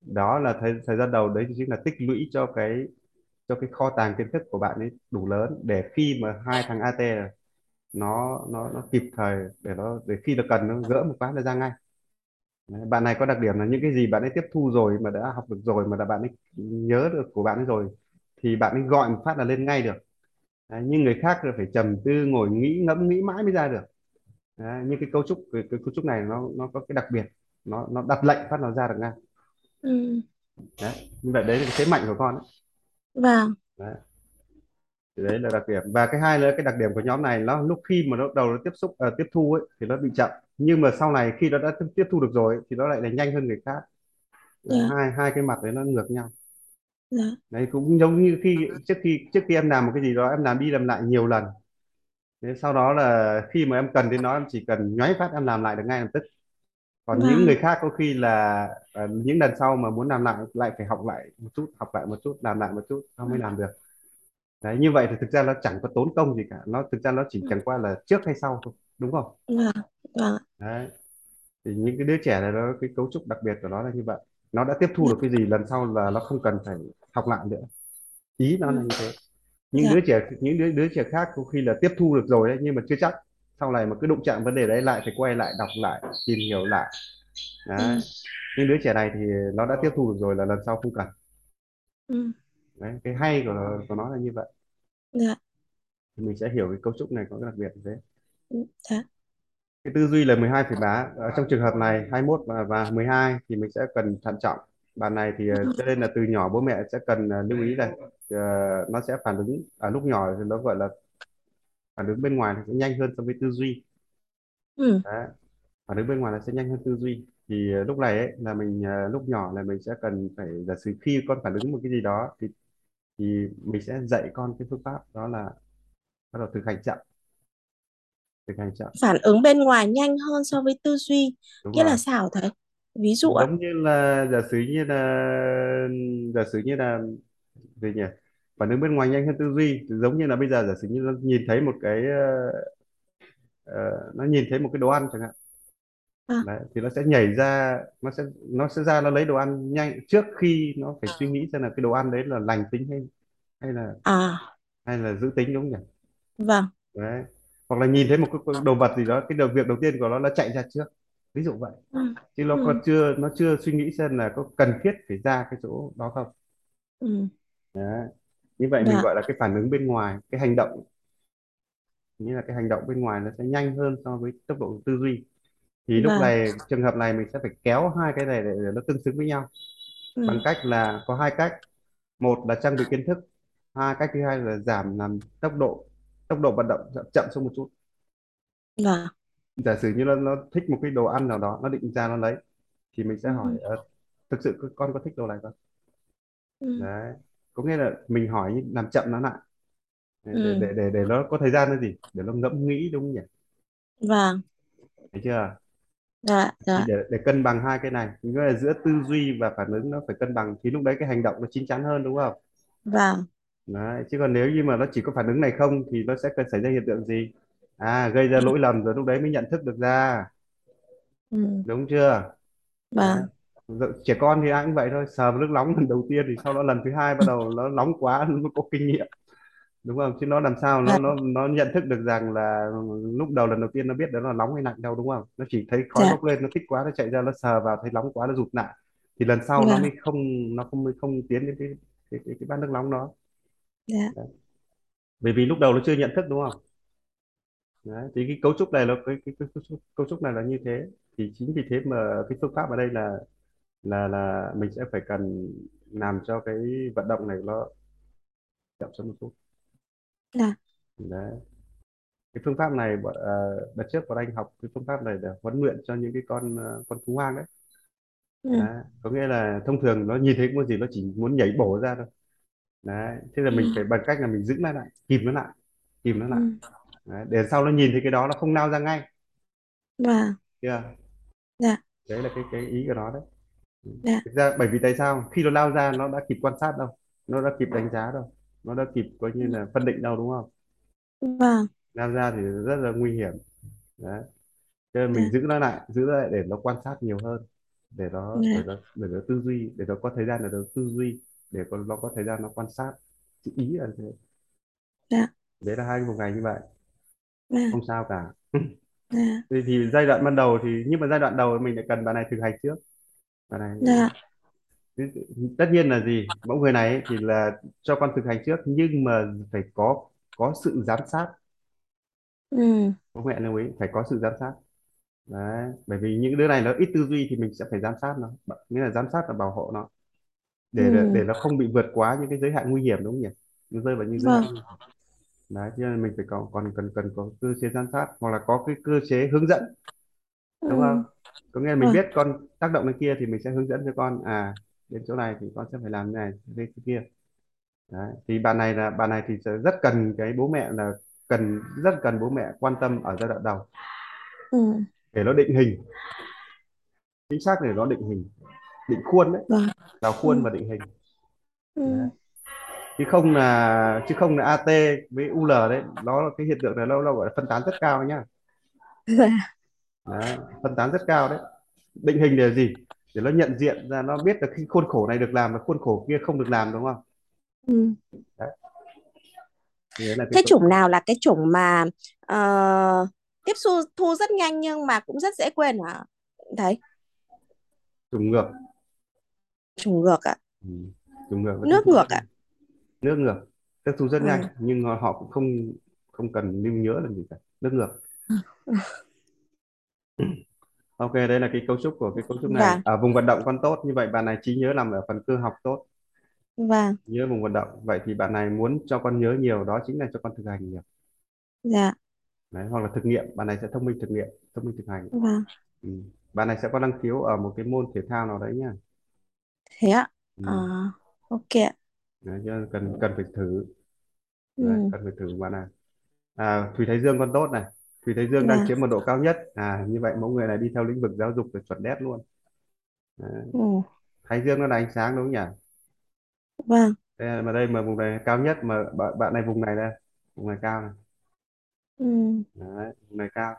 Đó là thời thời gian đầu đấy chính là tích lũy cho cái cho cái kho tàng kiến thức của bạn ấy đủ lớn để khi mà hai thằng AT nó nó nó kịp thời để nó để khi nó cần nó gỡ một phát là ra ngay. Đấy, bạn này có đặc điểm là những cái gì bạn ấy tiếp thu rồi mà đã học được rồi mà đã bạn ấy nhớ được của bạn ấy rồi thì bạn ấy gọi một phát là lên ngay được. Đấy, nhưng người khác là phải trầm tư ngồi nghĩ ngẫm nghĩ mãi mới ra được. Đấy, nhưng cái cấu trúc cái, cái cấu trúc này nó nó có cái đặc biệt nó nó đặt lệnh phát nó ra được ngay. Ừ, đấy như vậy đấy là cái thế mạnh của con ấy. vâng, Đấy. Thì đấy là đặc điểm. Và cái hai nữa cái đặc điểm của nhóm này nó lúc khi mà nó đầu nó tiếp xúc ờ, tiếp thu ấy thì nó bị chậm. Nhưng mà sau này khi nó đã tiếp thu được rồi ấy, thì nó lại là nhanh hơn người khác. Đấy, dạ, hai hai cái mặt đấy nó ngược nhau. Dạ, đấy cũng giống như khi trước khi trước khi em làm một cái gì đó em làm đi làm lại nhiều lần. Thế sau đó là khi mà em cần đến nó em chỉ cần nhoáy phát em làm lại được ngay lập tức. Còn những vâng, người khác có khi là ờ, những lần sau mà muốn làm lại lại phải học lại một chút học lại một chút làm lại một chút không mới vâng, làm được đấy như vậy thì thực ra nó chẳng có tốn công gì cả. Nó thực ra nó chỉ vâng, chẳng qua là trước hay sau thôi đúng không? Vâng, vâng, đấy. Thì những cái đứa trẻ này nó cái cấu trúc đặc biệt của nó là như vậy. Nó đã tiếp thu được cái gì lần sau là nó không cần phải học lại nữa. Ý nó là ừ, như thế. Những dạ, đứa trẻ những đứa đứa trẻ khác có khi là tiếp thu được rồi đấy nhưng mà chưa chắc. Sau này mà cứ đụng chạm vấn đề đấy lại phải quay lại đọc lại tìm hiểu lại. Đấy. Ừ, nhưng đứa trẻ này thì nó đã tiếp thu được rồi là lần sau không cần. Ừ, đấy cái hay của của nó là như vậy dạ, thì mình sẽ hiểu cái cấu trúc này có cái đặc biệt như thế. Ừ, dạ, cái tư duy là 12 phẩy bá ở trong trường hợp này 21 và, và 12 thì mình sẽ cần thận trọng. Bạn này thì ờ, cho nên là từ nhỏ bố mẹ sẽ cần ờ, lưu ý là ờ, nó sẽ phản ứng ở lúc nhỏ thì nó gọi là phản ứng bên ngoài thì sẽ nhanh hơn so với tư duy. Ừ, Đấy. phản ứng bên ngoài là sẽ nhanh hơn tư duy. Thì ờ, lúc này ấy, là mình ờ, lúc nhỏ là mình sẽ cần phải giả sử khi con phản ứng một cái gì đó thì thì mình sẽ dạy con cái phương pháp đó là bắt đầu thực hành chậm. Thực hành chậm. Phản ứng bên ngoài nhanh hơn so với tư duy, đúng nghĩa rồi. là sao thầy? Ví dụ ạ. giống như là giả sử như là giả sử như là gì nhỉ? Phản ứng bên ngoài nhanh hơn tư duy. Giống như là bây giờ giả sử như nó nhìn thấy một cái ờ, ờ, nó nhìn thấy một cái đồ ăn chẳng hạn À, đấy, thì nó sẽ nhảy ra nó sẽ nó sẽ ra nó lấy đồ ăn nhanh. Trước khi nó phải suy nghĩ xem là cái đồ ăn đấy là lành tính hay hay là à, hay là giữ tính đúng không nhỉ? Vâng, đấy. Hoặc là nhìn thấy một cái đồ vật gì đó cái đầu việc đầu tiên của nó là chạy ra trước. Ví dụ vậy. Ừ, chứ nó còn ừ, chưa nó chưa suy nghĩ xem là có cần thiết phải ra cái chỗ đó không? Ừ, đấy. như vậy mình dạ, gọi là cái phản ứng bên ngoài cái hành động. Nghĩa là cái hành động bên ngoài nó sẽ nhanh hơn so với tốc độ tư duy thì lúc vâng, này trường hợp này mình sẽ phải kéo hai cái này để, để nó tương xứng với nhau. Ừ, bằng cách là có hai cách. Một là trang bị kiến thức. Hai cách thứ hai là giảm làm tốc độ tốc độ vận động chậm chậm xuống một chút. Vâng, giả sử như nó, nó thích một cái đồ ăn nào đó nó định ra nó lấy thì mình sẽ hỏi ừ, ờ, thực sự con có thích đồ này không? Ừ, đấy. Có nghĩa là mình hỏi nhưng làm chậm nó lại. Để ừ, để để để nó có thời gian là gì? Để nó ngẫm nghĩ đúng không nhỉ? Vâng, thấy chưa dạ, dạ, để để cân bằng hai cái này. Nghĩa là giữa tư duy và phản ứng nó phải cân bằng thì lúc đấy cái hành động nó chín chắn hơn đúng không? Vâng, đấy chứ còn nếu như mà nó chỉ có phản ứng này không thì nó sẽ cần xảy ra hiện tượng gì? À gây ra lỗi lầm rồi lúc đấy mới nhận thức được ra. Ừ, đúng chưa? Vâng, trẻ con thì ai cũng vậy thôi. Sờ vào nước nóng lần đầu tiên thì sau đó lần thứ hai bắt đầu nó nóng quá nó có kinh nghiệm đúng không? Chứ nó làm sao nó nó nó nhận thức được rằng là lúc đầu lần đầu tiên nó biết đó là nóng hay lạnh đâu đúng không? Nó chỉ thấy khói dạ, bốc lên nó thích quá nó chạy ra nó sờ vào thấy nóng quá nó rụt lại. Thì lần sau nó vâng, mới không nó không mới không tiến đến cái cái cái, cái bát nước nóng đó. Dạ, Đấy. bởi vì lúc đầu nó chưa nhận thức đúng không? Đấy. thì cái cấu trúc này là cái, cái, cái cấu trúc, cấu trúc này là như thế. Thì chính vì thế mà cái phương pháp ở đây là là là mình sẽ phải cần làm cho cái vận động này nó chậm xuống một chút dạ, đấy. Cái phương pháp này bọn- ờ, đợt trước bọn anh học cái phương pháp này để huấn luyện cho những cái con ờ, con thú hoang đấy. ừ, đấy có nghĩa là thông thường nó nhìn thấy con gì nó chỉ muốn nhảy bổ ra thôi. Đấy thế là ừ, mình phải bằng cách là mình giữ nó lại kìm nó lại kìm nó ừ, lại đấy. để sau nó nhìn thấy cái đó nó không lao ra ngay. Vâng, chưa? Dạ, đấy là cái cái ý của nó đấy. Dạ, thực ra bởi vì tại sao khi nó lao ra nó đã kịp quan sát đâu nó đã kịp đánh giá đâu nó đã kịp coi như là phân định đâu đúng không? Vâng, lao ra thì rất là nguy hiểm. Đấy. Cho nên mình dạ, giữ nó lại giữ nó lại để nó quan sát nhiều hơn để nó để dạ, nó để nó tư duy để nó có thời gian để nó tư duy để có, nó có thời gian nó quan sát. Chữ ý là thế. Dạ, đấy là hai một ngày như vậy. Dạ, không sao cả. Dạ, thì, thì giai đoạn ban đầu thì nhưng mà giai đoạn đầu mình lại cần bạn này thực hành trước. Bạn này dạ, tất nhiên là gì? Mẫu người này ấy, thì là cho con thực hành trước nhưng mà phải có có sự giám sát. Ừ, bố mẹ lưu ý phải có sự giám sát. Đấy bởi vì những đứa này nó ít tư duy thì mình sẽ phải giám sát nó. Nghĩa là giám sát và bảo hộ nó. Để để ừ, nó không bị vượt quá những cái giới hạn nguy hiểm đúng không nhỉ? Nó rơi vào những giới hạn vâng, nguy hiểm. đấy cho nên mình phải có còn cần cần có cơ chế giám sát hoặc là có cái cơ chế hướng dẫn. Đúng không? Ừ, có nghĩa là mình vâng, biết con tác động lên kia thì mình sẽ hướng dẫn cho con à đến chỗ này thì con sẽ phải làm như này cái kia. Đấy. thì bạn này là bạn này thì sẽ rất cần cái bố mẹ là cần rất cần bố mẹ quan tâm ở giai đoạn đầu. Ừ, để nó định hình. Chính xác để nó định hình. Định khuôn đấy. Vâng, vào ừ, khuôn và định hình. Đấy. ừ, chứ không là chứ không là AT với UL đấy. Nó là cái hiện tượng này nó, nó gọi là phân tán rất cao nhá. Dạ, đấy, phân tán rất cao đấy. Định hình để gì để nó nhận diện ra nó biết là cái khuôn khổ này được làm và khuôn khổ kia không được làm đúng không? Ừ. đấy. Đấy là cái Thế chủng nào là cái chủng mà ờ, tiếp thu thu rất nhanh nhưng mà cũng rất dễ quên hả? Thấy, trùng ngược. Chủng ngược ạ, ừ. trùng ngược nước ngược ạ. nhanh. Nước ngược. Tiếp thu rất nhanh Ừ. nhưng họ họ cũng không không cần lưu nhớ làm gì cả. Nước ngược ok đây là cái cấu trúc của cái cấu trúc này. Vâng, ở vùng vận động con tốt như vậy bạn này trí nhớ nằm ở phần cơ học tốt. Vâng, nhớ vùng vận động. Vậy thì bạn này muốn cho con nhớ nhiều đó chính là cho con thực hành nhiều. Dạ, đấy hoặc là thực nghiệm. Bạn này sẽ thông minh thực nghiệm thông minh thực hành. Vâng, ừ. bạn này sẽ có năng khiếu ở một cái môn thể thao nào đấy nhá. Thế ạ. Ừ. ok ạ. đấy, cho nên cần cần phải thử. Đấy, Ừ, cần phải thử bạn này. À, Thùy Thái Dương con tốt này Thùy Thái Dương đang vâng, chiếm một độ cao nhất. À như vậy mẫu người này đi theo lĩnh vực giáo dục là chuẩn đét luôn. Ừ, Thái Dương nó là ánh sáng đúng không nhỉ? Vâng, đây, mà đây mà vùng này cao nhất mà bạn, bạn này vùng này đây vùng này cao này. Ừ, đấy, vùng này cao.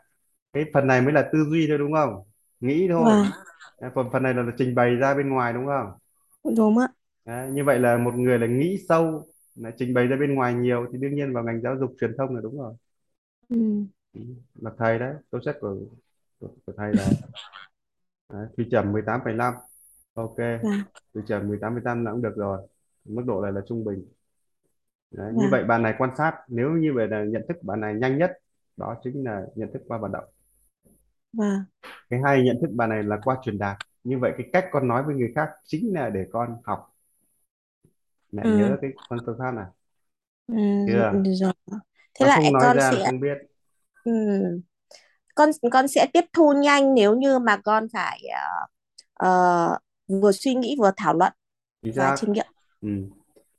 Cái phần này mới là tư duy thôi đúng không? Nghĩ thôi. Vâng, phần phần này là, là trình bày ra bên ngoài đúng không? Đúng ạ. Đấy, như vậy là một người là nghĩ sâu là trình bày ra bên ngoài nhiều thì đương nhiên vào ngành giáo dục truyền thông là đúng rồi. Ừ, Là thầy đấy tố chất của, của, của thầy đấy. đấy Thùy Trầm 18,5 ok vâng, Thùy Trầm 18,5 là cũng được rồi. Mức độ này là trung bình. Đấy, như vâng, vậy bạn này quan sát nếu như vậy là nhận thức bạn này nhanh nhất đó chính là nhận thức qua vận động. Vâng, cái hai nhận thức bạn này là qua truyền đạt. Như vậy cái cách con nói với người khác chính là để con học. Mẹ ừ, nhớ cái con phương pháp này ừ, chưa? rồi. Thế nó là không nói con ra là sẽ không biết ừ, con con sẽ tiếp thu nhanh nếu như mà con phải ờ, ờ, vừa suy nghĩ vừa thảo luận chính và xác. chiêm nghiệm ừ.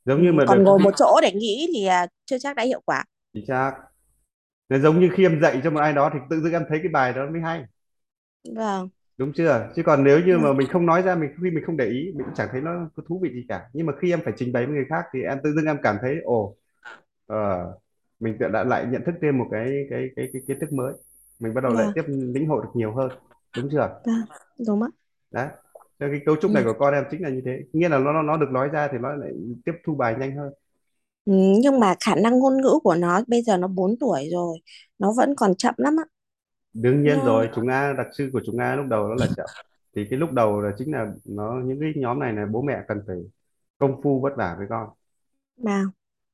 giống ừ, như mà còn được ngồi một chỗ để nghĩ thì à, chưa chắc đã hiệu quả. Chính xác. Nó giống như khi em dạy cho một ai đó thì tự dưng em thấy cái bài đó mới hay. Vâng. Đúng chưa? Chứ còn nếu như vâng mà mình không nói ra mình khi mình không để ý mình cũng chẳng thấy nó có thú vị gì cả. Nhưng mà khi em phải trình bày với người khác thì em tự dưng em cảm thấy ồ ờ, mình tự đã lại nhận thức thêm một cái cái cái cái kiến thức mới. Mình bắt đầu lại vâng. tiếp lĩnh hội được nhiều hơn đúng chưa? Vâng đúng ạ. Đấy. Cái cấu trúc ừ. này của con em chính là như thế. Nghĩa là nó nó được nói ra thì nó lại tiếp thu bài nhanh hơn. Ừ, nhưng mà khả năng ngôn ngữ của nó bây giờ nó 4 tuổi rồi nó vẫn còn chậm lắm á đương nhiên nó rồi chúng A đặc trưng của chúng A lúc đầu nó là chậm. Thì cái lúc đầu là chính là nó những cái nhóm này là bố mẹ cần phải công phu vất vả với con. Nào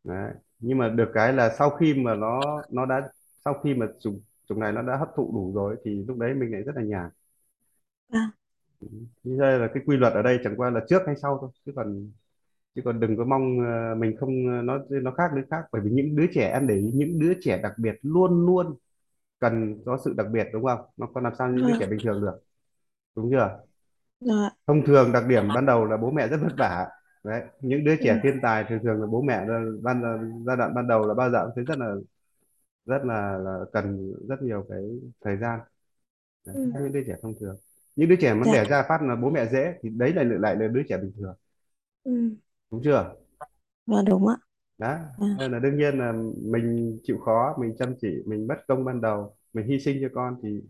Đấy. Nhưng mà được cái là sau khi mà nó nó đã sau khi mà chúng chúng này nó đã hấp thụ đủ rồi thì lúc đấy mình lại rất là nhàn. À, như đây là cái quy luật ở đây chẳng qua là trước hay sau thôi chứ còn chứ còn đừng có mong ờ, mình không nó nó khác đứa khác. Bởi vì những đứa trẻ em để ý những đứa trẻ đặc biệt luôn luôn cần có sự đặc biệt đúng không? Nó còn làm sao những đứa rồi, trẻ bình thường được? Đúng chưa? Rồi. thông thường đặc điểm ban đầu là bố mẹ rất vất vả đấy những đứa Ừ, trẻ thiên tài thường thường là bố mẹ là ban giai đoạn ban đầu là bao giờ cũng thấy rất là rất là, là cần rất nhiều cái thời gian. Đấy, ừ, khác những đứa trẻ thông thường. Những đứa trẻ mà dạ. đẻ ra phát là bố mẹ dễ thì đấy lại lại là đứa trẻ bình thường. Ừ, đúng chưa? Và đúng ạ. Đó à, nên là đương nhiên là mình chịu khó mình chăm chỉ mình mất công ban đầu mình hy sinh cho con thì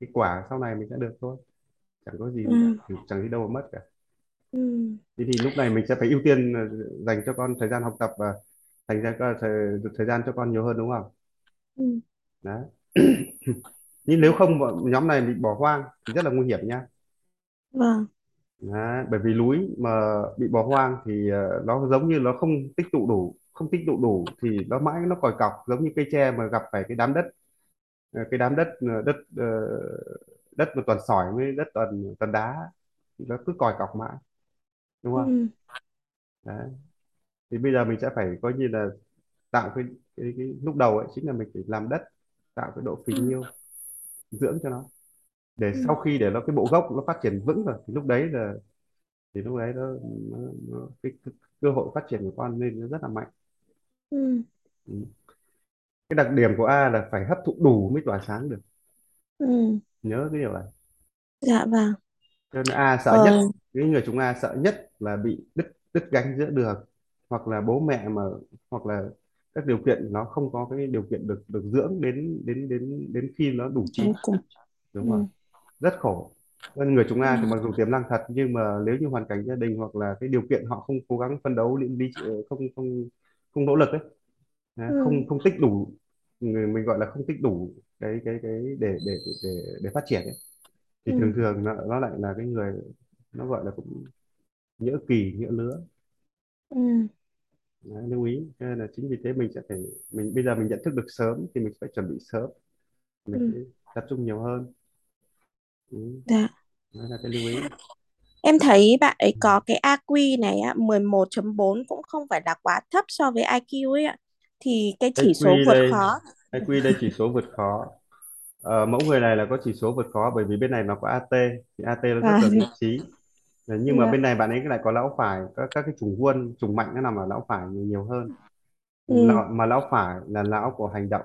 cái quả sau này mình sẽ được thôi. Chẳng có gì ừ, chẳng gì đâu mà mất cả ừ, thế thì lúc này mình sẽ phải ưu tiên ờ, dành cho con thời gian học tập và thành ra có thời, thời gian cho con nhiều hơn đúng không? Ừ, đấy. Nhưng nếu không nhóm này bị bỏ hoang thì rất là nguy hiểm nha vâng. Đấy, bởi vì núi mà bị bỏ hoang thì ờ, nó giống như nó không tích tụ đủ không tích tụ đủ thì nó mãi nó còi cọc giống như cây tre mà gặp phải cái đám đất ờ, cái đám đất đất đất mà toàn sỏi với đất toàn toàn đá thì nó cứ còi cọc mãi đúng không? Ừ, đấy. Thì bây giờ mình sẽ phải coi như là tạo cái, cái, cái lúc đầu ấy chính là mình phải làm đất tạo cái độ phì ừ, nhiêu dưỡng cho nó. Để ừ, sau khi để nó cái bộ gốc nó phát triển vững rồi thì lúc đấy là thì lúc đấy nó, nó, nó cái, cái cơ hội phát triển của con nên nó rất là mạnh. Ừ, ừ. cái đặc điểm của A là phải hấp thụ đủ mới tỏa sáng được. Ừ, nhớ cái điều này. Dạ vâng cho nên A sợ nhất ờ, cái người chúng A sợ nhất là bị đứt đứt gánh giữa đường hoặc là bố mẹ mà hoặc là các điều kiện nó không có cái điều kiện được được dưỡng đến đến đến đến khi nó đủ chín. Đến cùng. Đúng ừ, rồi rất khổ. Nên người chúng ừ, A thì mặc dù tiềm năng thật nhưng mà nếu như hoàn cảnh gia đình hoặc là cái điều kiện họ không cố gắng phấn đấu đi, đi không không không nỗ lực ấy à, ừ, không không tích đủ người mình gọi là không tích đủ cái cái cái để để để để phát triển ấy thì thường ừ, thường nó, nó lại là cái người nó gọi là cũng nhỡ kỳ nhỡ lứa. Ừ, Đấy, lưu ý. Cho nên là chính vì thế mình sẽ phải mình bây giờ mình nhận thức được sớm thì mình phải chuẩn bị sớm. Mình ừ, tập trung nhiều hơn. Ừ. dạ. Đấy là cái lưu ý. Em thấy bạn ấy có cái AQ này á, 11.4 cũng không phải là quá thấp so với IQ ấy ạ. Thì cái chỉ số IQ vượt đây khó. IQ đây chỉ số vượt khó Ờ, mẫu người này là có chỉ số vượt khó bởi vì bên này nó có AT thì AT nó rất À, là lý trí. Đấy, nhưng mà dạ. bên này bạn ấy lại có lão phải các các cái chủng quân chủng mạnh nó nằm ở lão phải nhiều, nhiều hơn. Ừ, lão, mà lão phải là lão của hành động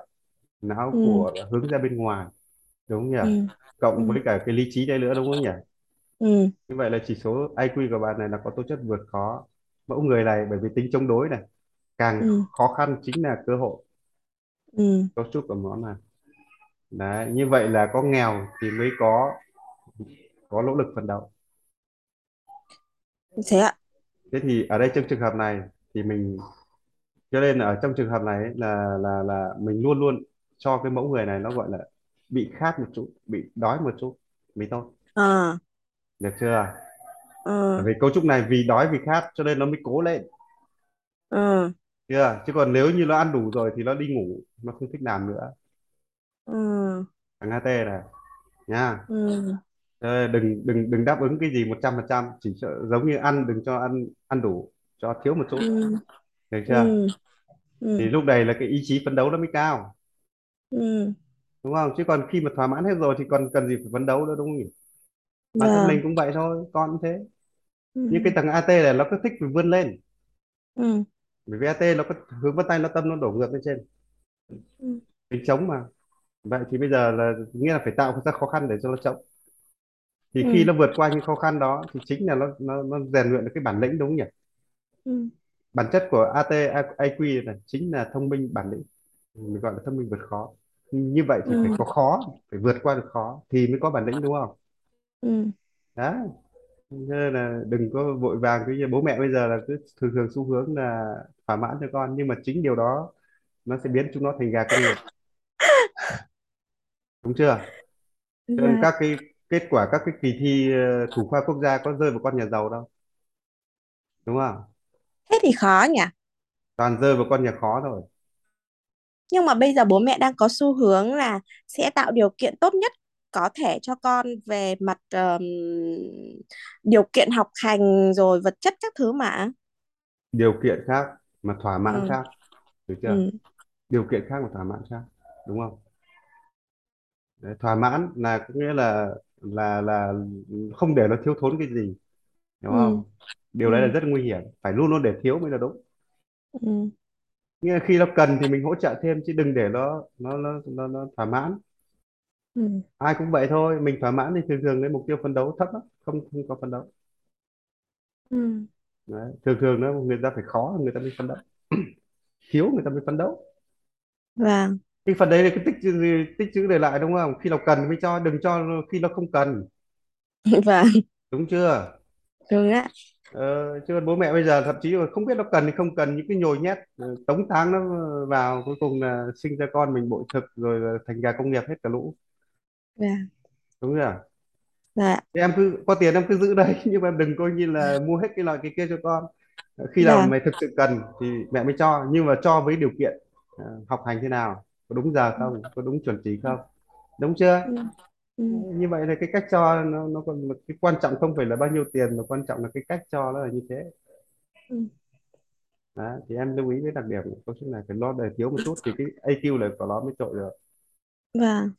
lão ừ, của hướng ra bên ngoài đúng không nhỉ? Ừ, cộng ừ, với cả cái lý trí đây nữa đúng không nhỉ? Ừ, như vậy là chỉ số IQ của bạn này là có tố chất vượt khó. Mẫu người này bởi vì tính chống đối này càng ừ, khó khăn chính là cơ hội. Ừ. cấu trúc của nó này đấy như vậy là có nghèo thì mới có có nỗ lực phấn đấu. Thế ạ. thế thì ở đây trong trường hợp này thì mình cho nên là ở trong trường hợp này ấy, là là là mình luôn luôn cho cái mẫu người này nó gọi là bị khát một chút bị đói một chút mới tốt Ờ, được chưa? Bởi vì cấu trúc này vì đói vì khát cho nên nó mới cố lên. Ờ, chưa? Chứ còn nếu như nó ăn đủ rồi thì nó đi ngủ nó không thích làm nữa ờ, thằng HT này nha. Ừ, Ờ, đừng đừng đừng đáp ứng cái gì một trăm phần trăm chỉ sợ, giống như ăn đừng cho ăn ăn đủ cho thiếu một chút. Ừ, được chưa? Ừ, thì ừ, lúc này là cái ý chí phấn đấu nó mới cao. Ừ. đúng không? Chứ còn khi mà thỏa mãn hết rồi thì còn cần gì phải phấn đấu nữa đúng không nhỉ? Bản thân mình Vâng, cũng vậy thôi con cũng thế. Như cái ừ, thằng AT này nó cứ thích phải vươn lên. Ừ, bởi vì AT nó có hướng vân tay nó tâm nó đổ ngược lên trên. Ừ, tính chống mà vậy thì bây giờ là nghĩa là phải tạo ra khó khăn để cho nó chống thì khi ừ, nó vượt qua những khó khăn đó thì chính là nó nó nó rèn luyện được cái bản lĩnh đúng không nhỉ? Ừ, bản chất của AT IQ là chính là thông minh bản lĩnh. Mình gọi là thông minh vượt khó. Như vậy thì phải ừ, có khó phải vượt qua được khó thì mới có bản lĩnh đúng không? Ừ. đấy. Thế là đừng có vội vàng cái bố mẹ bây giờ là cứ thường thường xu hướng là thỏa mãn cho con. Nhưng mà chính điều đó nó sẽ biến chúng nó thành gà con nghiện đúng chưa cho nên Dạ. các cái kết quả các cái kỳ thi ờ, thủ khoa quốc gia có rơi vào con nhà giàu đâu đúng không Thế thì khó nhỉ? toàn rơi vào con nhà khó thôi Nhưng mà bây giờ bố mẹ đang có xu hướng là sẽ tạo điều kiện tốt nhất có thể cho con về mặt ờm, điều kiện học hành rồi vật chất các thứ mà. điều kiện khác mà thỏa mãn Ừ. khác được chưa Ừ. điều kiện khác mà thỏa mãn khác đúng không Đấy, thỏa mãn là có nghĩa là là là không để nó thiếu thốn cái gì hiểu Ừ. không điều đấy là Ừ. rất nguy hiểm phải luôn luôn để thiếu mới là đúng Ừ. nghĩa là khi nó cần thì mình hỗ trợ thêm chứ đừng để nó nó nó nó, nó thỏa mãn Ừ. ai cũng vậy thôi mình thỏa mãn thì thường thường cái mục tiêu phấn đấu thấp lắm không không có phấn đấu Ừ. đấy. thường thường nó người ta phải khó người ta mới phấn đấu thiếu người ta mới phấn đấu Vâng. Cái phần đấy là cái tích chữ tích chữ để lại đúng không khi nào cần mới cho đừng cho khi nó không cần Vâng. đúng chưa Đúng ạ. ờ, chứ còn bố mẹ bây giờ thậm chí là không biết nó cần hay không cần những cái nhồi nhét ờ, tống táng nó vào cuối cùng là sinh ra con mình bội thực rồi là thành gà công nghiệp hết cả lũ Vâng. đúng chưa Dạ. Thế em cứ có tiền em cứ giữ đấy nhưng mà đừng coi như là mua hết cái loại cái kia cho con khi nào Vâng. mày thực sự cần thì mẹ mới cho nhưng mà cho với điều kiện ờ, học hành thế nào có đúng giờ Ừ. không có đúng chuẩn chỉ không đúng chưa Ừ. Ừ. như vậy là cái cách cho nó nó còn cái quan trọng không phải là bao nhiêu tiền mà quan trọng là cái cách cho nó là như thế Ừ. Đấy, thì em lưu ý với đặc điểm câu chuyện này phải lo đời thiếu một chút thì cái AQ là của nó mới trội được Vâng.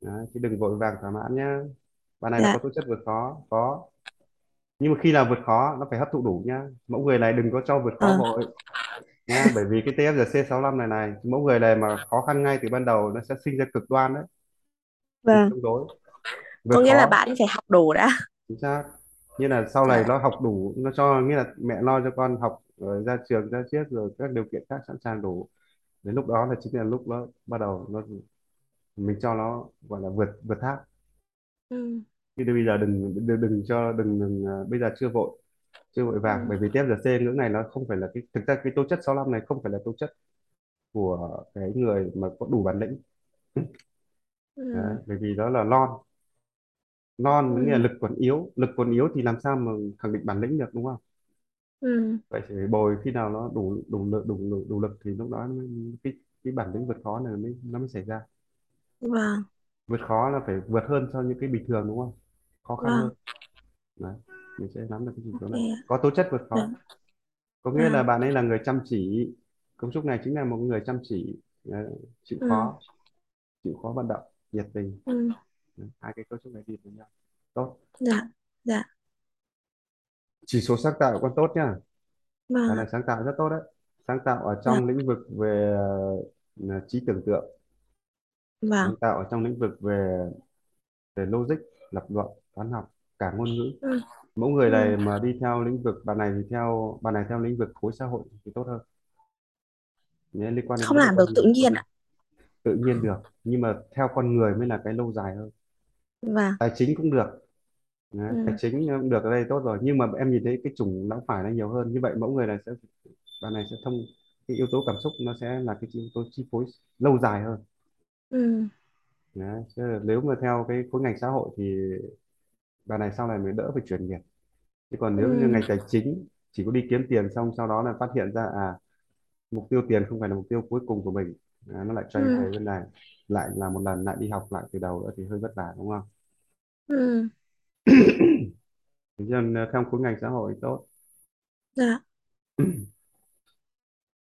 Đấy, chứ đừng vội vàng thỏa mãn nhá bạn này là Dạ. có tố chất vượt khó có nhưng mà khi nào vượt khó nó phải hấp thụ đủ nhá mẫu người này đừng có cho vượt khó Ờ. vội nha bởi vì cái TFGC65 này này mẫu người này mà khó khăn ngay từ ban đầu nó sẽ sinh ra cực đoan đấy bị Vâng. chống đối vượt Có nghĩa là khó bạn phải học đủ đã. chính xác như là sau này Dạ. nó học đủ nó cho nghĩa là mẹ lo cho con học rồi ra trường ra chiếc rồi các điều kiện khác sẵn sàng đủ đến lúc đó là chính là lúc nó bắt đầu nó mình cho nó gọi là vượt vượt thác Ừ. chứ bây giờ đừng đừng, đừng cho đừng, đừng à, bây giờ chưa vội chưa vội vàng Ừ. bởi vì TFGC ngưỡng này nó không phải là cái thực ra cái tố chất 65 này không phải là tố chất của cái người mà có đủ bản lĩnh Đấy, Ừ. bởi vì đó là lon non nghĩa là Ừ. lực còn yếu lực còn yếu thì làm sao mà khẳng định bản lĩnh được đúng không Ừ. vậy thì phải bồi khi nào nó đủ đủ lực đủ, đủ, đủ lực thì lúc đó mới, cái cái bản lĩnh vượt khó này mới nó mới xảy ra Vâng. vượt khó là phải vượt hơn so với những cái bình thường đúng không khó khăn hơn Vâng. Đấy. Mình sẽ nắm được cái chỉ số này có tố chất vượt Dạ. khó có nghĩa là Vâng. bạn ấy là người chăm chỉ công trúc này chính là một người chăm chỉ Đấy, chịu Ừ. khó chịu khó vận động nhiệt tình Ừ. Đấy, hai cái cấu trúc này đi với nhau tốt Dạ. Dạ. chỉ số sáng tạo con tốt nhá Vâng Bạn này sáng tạo rất tốt đấy sáng tạo ở Dạ. trong lĩnh vực về ờ, trí tưởng tượng Vâng. sáng tạo ở trong lĩnh vực về về logic lập luận toán học cả ngôn ngữ Ừ. mẫu người Ừ. này mà đi theo lĩnh vực bạn này thì theo bạn này theo lĩnh vực khối xã hội thì tốt hơn nhé liên quan đến Không làm được tự nhiên ạ. tự nhiên được nhưng mà theo con người mới là cái lâu dài hơn Vâng. tài chính cũng được Đấy, tài Ừ. chính cũng được ở đây tốt rồi nhưng mà em nhìn thấy cái chủng não phải nó nhiều hơn như vậy mẫu người này sẽ bạn này sẽ thông cái yếu tố cảm xúc nó sẽ là cái yếu tố chi phối lâu dài hơn Ừ. Đấy, nếu mà theo cái khối ngành xã hội thì bà này sau này mới đỡ phải chuyển nghiệp chứ còn nếu như Ừ. ngành tài chính chỉ có đi kiếm tiền xong sau đó là phát hiện ra à mục tiêu tiền không phải là mục tiêu cuối cùng của mình à, nó lại xoay Ừ. về bên này lại là một lần lại đi học lại từ đầu nữa thì hơi vất vả đúng không Ừ. Nên ờ, theo khối ngành xã hội tốt Dạ.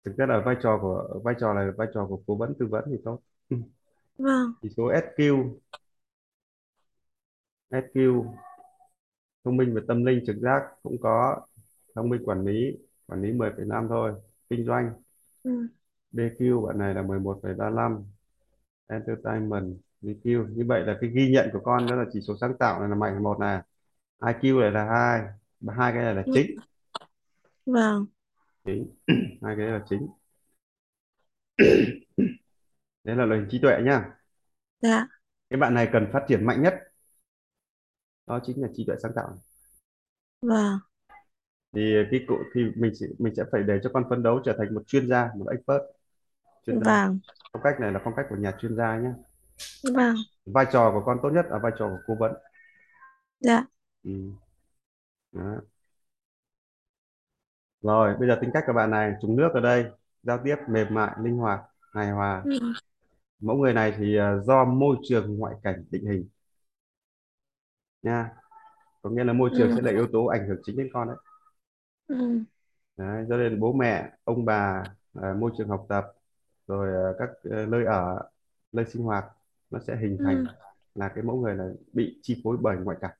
thực chất là vai trò của vai trò là vai trò của cố vấn tư vấn thì tốt Vâng. chỉ số SQ SQ thông minh và tâm linh trực giác cũng có. Thông minh quản lý quản lý 10,5 thôi kinh doanh. Ừ. BQ bạn này là 11,35 entertainment EQ như vậy là cái ghi nhận của con đó là chỉ số sáng tạo này là mạnh một này. IQ này là hai hai cái này là Ừ. chính. Vâng. chính. Hai cái này là chính. Đấy là loại hình trí tuệ nhá. Dạ. cái bạn này cần phát triển mạnh nhất đó chính là trí tuệ sáng tạo. Vâng. Thì cái cụ thì mình sẽ mình sẽ phải để cho con phấn đấu trở thành một chuyên gia một expert chuyên gia. Vâng. Phong cách này là phong cách của nhà chuyên gia nhé vâng. Vai trò của con tốt nhất là vai trò của cố vấn dạ. Ừ. Đó. rồi bây giờ tính cách của bạn này trúng nước ở đây giao tiếp mềm mại linh hoạt hài hòa. Ừ. Mẫu người này thì ờ, do môi trường ngoại cảnh định hình nha. Có nghĩa là môi trường ừ. sẽ là yếu tố ảnh hưởng chính đến con đấy, ừ. Đấy cho nên bố mẹ ông bà ờ, môi trường học tập rồi ờ, các ờ, nơi ở nơi sinh hoạt nó sẽ hình thành ừ. là cái mẫu người là bị chi phối bởi ngoại cảnh.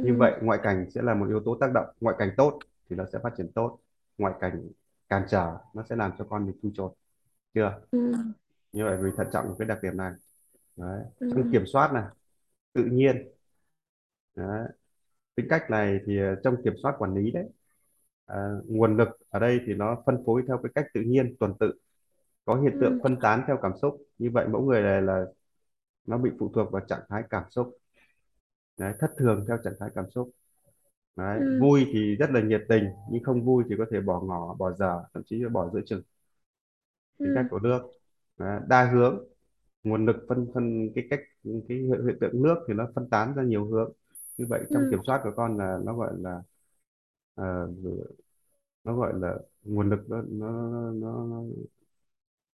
Như ừ vậy ngoại cảnh sẽ là một yếu tố tác động. Ngoại cảnh tốt thì nó sẽ phát triển tốt. Ngoại cảnh cản trở nó sẽ làm cho con bị thui chột. Chưa? Ừ. Như vậy vì thận trọng cái đặc điểm này. Đấy. trong ừ kiểm soát này tự nhiên đấy. tính cách này thì ờ, trong kiểm soát quản lý đấy à, nguồn lực ở đây thì nó phân phối theo cái cách tự nhiên tuần tự có hiện tượng ừ. phân tán theo cảm xúc. Như vậy mẫu người này là nó bị phụ thuộc vào trạng thái cảm xúc. Đấy, thất thường theo trạng thái cảm xúc. Đấy, ừ. vui thì rất là nhiệt tình nhưng không vui thì có thể bỏ ngỏ bỏ dở thậm chí là bỏ giữa chừng. Tính cách ừ của nước. Đấy, đa hướng nguồn lực phân phân cái cách cái hiện, hiện tượng nước thì nó phân tán ra nhiều hướng như vậy trong ừ. kiểm soát của con là nó gọi là ờ, nó gọi là nguồn lực nó nó nó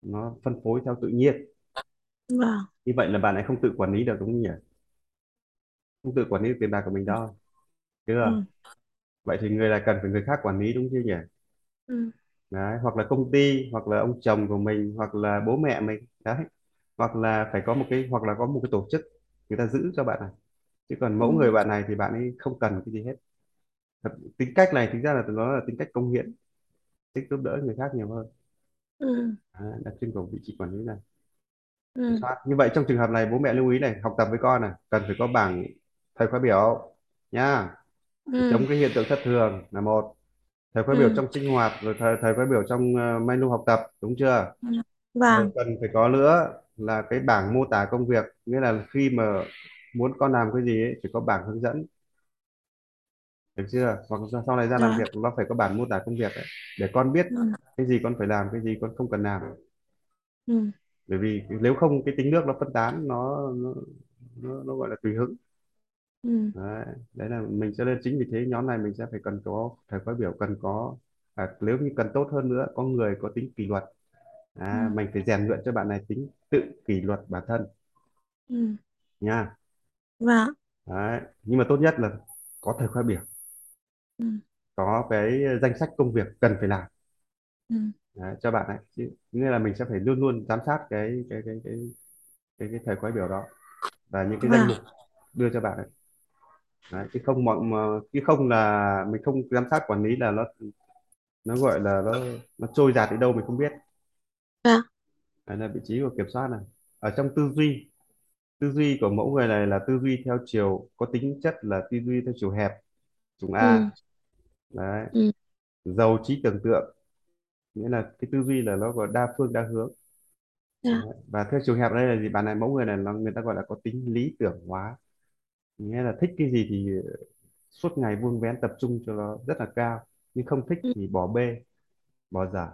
nó phân phối theo tự nhiên. Vâng. Như vậy là bạn ấy không tự quản lý được đúng không nhỉ? Không tự quản lý được tiền bạc của mình đâu chưa? Ừ. Vậy thì người là cần phải người khác quản lý đúng chưa nhỉ? Ừ. Đấy hoặc là công ty hoặc là ông chồng của mình hoặc là bố mẹ mình đấy. Hoặc là phải có một cái hoặc là có một cái tổ chức người ta giữ cho bạn này chứ còn mẫu ừ. người bạn này thì bạn ấy không cần cái gì hết. Thật, tính cách này thực ra là nó là tính cách công hiến thích giúp đỡ người khác nhiều hơn. Ừ. Đấy, đặc trưng của vị trí quản lý này. Ừ. Soát như vậy trong trường hợp này bố mẹ lưu ý này học tập với con này cần phải có bảng thời khóa biểu nha ừ. chống cái hiện tượng thất thường là một. Thời khóa biểu ừ. trong sinh hoạt rồi thời thời khóa biểu trong uh, menu học tập đúng chưa? Vâng. Cần phải có nữa là cái bảng mô tả công việc nghĩa là khi mà muốn con làm cái gì ấy, phải có bảng hướng dẫn. Được chưa? Hoặc sau này ra làm dạ. việc nó phải có bản mô tả công việc ấy, để con biết ừ. cái gì con phải làm cái gì con không cần làm. Ừ. Bởi vì nếu không cái tính nước nó phân tán nó nó, nó, nó gọi là tùy hứng. Ừ. Đấy. đấy là mình cho nên chính vì thế nhóm này mình sẽ phải cần có thời khóa biểu cần có à, nếu như cần tốt hơn nữa có người có tính kỷ luật. Ừ. à, mình phải rèn luyện cho bạn này tính tự kỷ luật bản thân. Ừ. Nha vâng. Đấy. nhưng mà tốt nhất là có thời khóa biểu. Ừ. Có cái danh sách công việc cần phải làm. Ừ. Đấy, cho bạn ấy. Chứ nghĩa là mình sẽ phải luôn luôn giám sát cái cái cái cái cái, cái thời khóa biểu đó và những cái danh vâng. mục đưa cho bạn ấy. Đấy, chứ không mọi mà chứ không là mình không giám sát quản lý là nó nó gọi là nó nó trôi dạt đi đâu mình không biết. Vâng. Đấy là vị trí của kiểm soát này. Ở trong tư duy tư duy của mẫu người này là tư duy theo chiều có tính chất là tư duy theo chiều hẹp chủng ừ. A đấy. Ừ. Giàu trí tưởng tượng nghĩa là cái tư duy là nó gọi đa phương đa hướng. Dạ. Đấy. và theo chiều hẹp đây là gì? Bạn này mẫu người này nó người ta gọi là có tính lý tưởng hóa. Nghĩa là thích cái gì thì suốt ngày vun vén tập trung cho nó rất là cao. Nhưng không thích ừ. thì bỏ bê bỏ dở.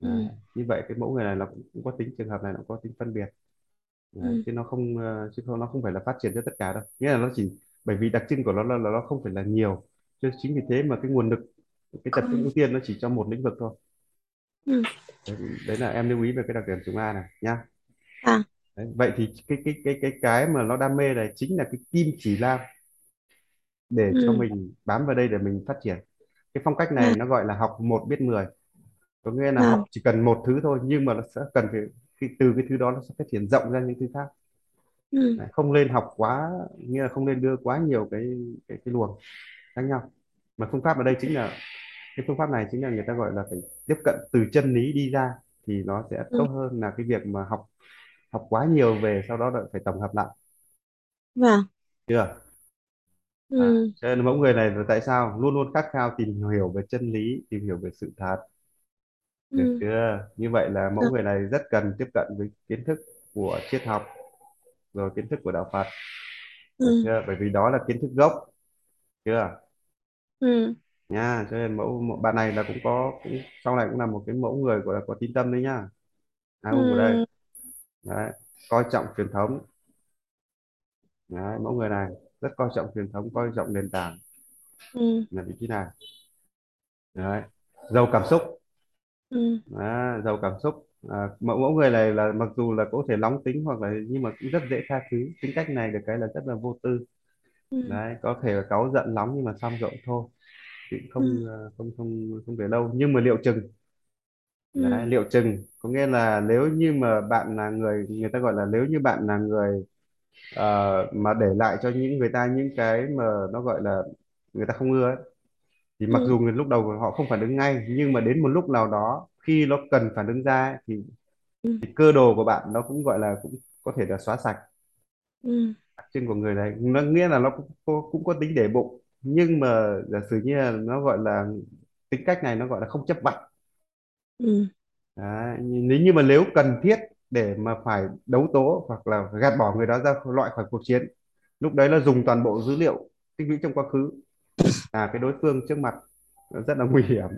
Đấy. ừ như vậy cái mẫu người này nó cũng, cũng có tính trường hợp này nó có tính phân biệt Đấy. ừ. chứ nó không ờ, chứ không nó không phải là phát triển cho tất cả đâu. Nghĩa là nó chỉ bởi vì đặc trưng của nó là, là nó không phải là nhiều. Cho chính vì thế mà cái nguồn lực cái tập trung ưu tiên nó chỉ cho một lĩnh vực thôi. Ừ. Đấy, đấy là em lưu ý về cái đặc điểm chủng A này nhá. Vâng đấy. vậy thì cái cái cái cái cái mà nó đam mê này chính là cái kim chỉ nam để cho ừ mình bám vào đây để mình phát triển. Cái phong cách này vâng nó gọi là học một biết mười. Có nghĩa là học vâng chỉ cần một thứ thôi nhưng mà nó sẽ cần phải cái, từ cái thứ đó nó sẽ phát triển rộng ra những thứ khác. Ừ. Không nên học quá nghĩa là không nên đưa quá nhiều cái cái, cái luồng khác nhau. Mà phương pháp ở đây chính là cái phương pháp này chính là người ta gọi là phải tiếp cận từ chân lý đi ra thì nó sẽ ừ. tốt hơn là cái việc mà học học quá nhiều về sau đó lại phải tổng hợp lại. Vâng. Chưa? À, ừ cho nên mẫu người này là tại sao luôn luôn khát khao tìm hiểu về chân lý tìm hiểu về sự thật được ừ. chưa? Như vậy là mẫu người này rất cần tiếp cận với kiến thức của triết học rồi kiến thức của đạo Phật. Được ừ. chưa? Bởi vì đó là kiến thức gốc chưa? Ừ. Nha cho nên mẫu, mẫu bạn này là cũng có cũng sau này cũng là một cái mẫu người gọi là có tín tâm đấy nhá à um ở đây. Ừ đấy coi trọng truyền thống. Đấy, mẫu người này rất coi trọng truyền thống coi trọng nền tảng. Ừ. Là vị trí này đấy giàu cảm xúc ừ. Đấy, giàu cảm xúc. À, mẫu mẫu người này là mặc dù là có thể nóng tính hoặc là nhưng mà cũng rất dễ tha thứ. Tính cách này được cái là rất là vô tư. Ừ. Đấy có thể là cáu giận nóng nhưng mà xong rồi thôi. Thì cũng ừ. không ờ, không không không để lâu. Nhưng mà liệu chừng. Đấy ừ liệu chừng. Có nghĩa là nếu như mà bạn là người người ta gọi là nếu như bạn là người ờ, mà để lại cho những người ta những cái mà nó gọi là người ta không ưa ấy, thì mặc ừ. dù người lúc đầu họ không phản ứng ngay nhưng mà đến một lúc nào đó khi nó cần phản ứng ra thì, ừ. thì cơ đồ của bạn nó cũng gọi là cũng có thể là xóa sạch. Ừ. Trưng của người này nó nghĩa là nó cũng có, cũng có tính để bụng nhưng mà giả sử như là nó gọi là tính cách này nó gọi là không chấp vặt. Ừ. Đấy, nếu như mà nếu cần thiết để mà phải đấu tố hoặc là gạt bỏ người đó ra loại khỏi cuộc chiến lúc đấy là dùng toàn bộ dữ liệu tích lũy trong quá khứ là cái đối phương trước mặt rất là nguy hiểm.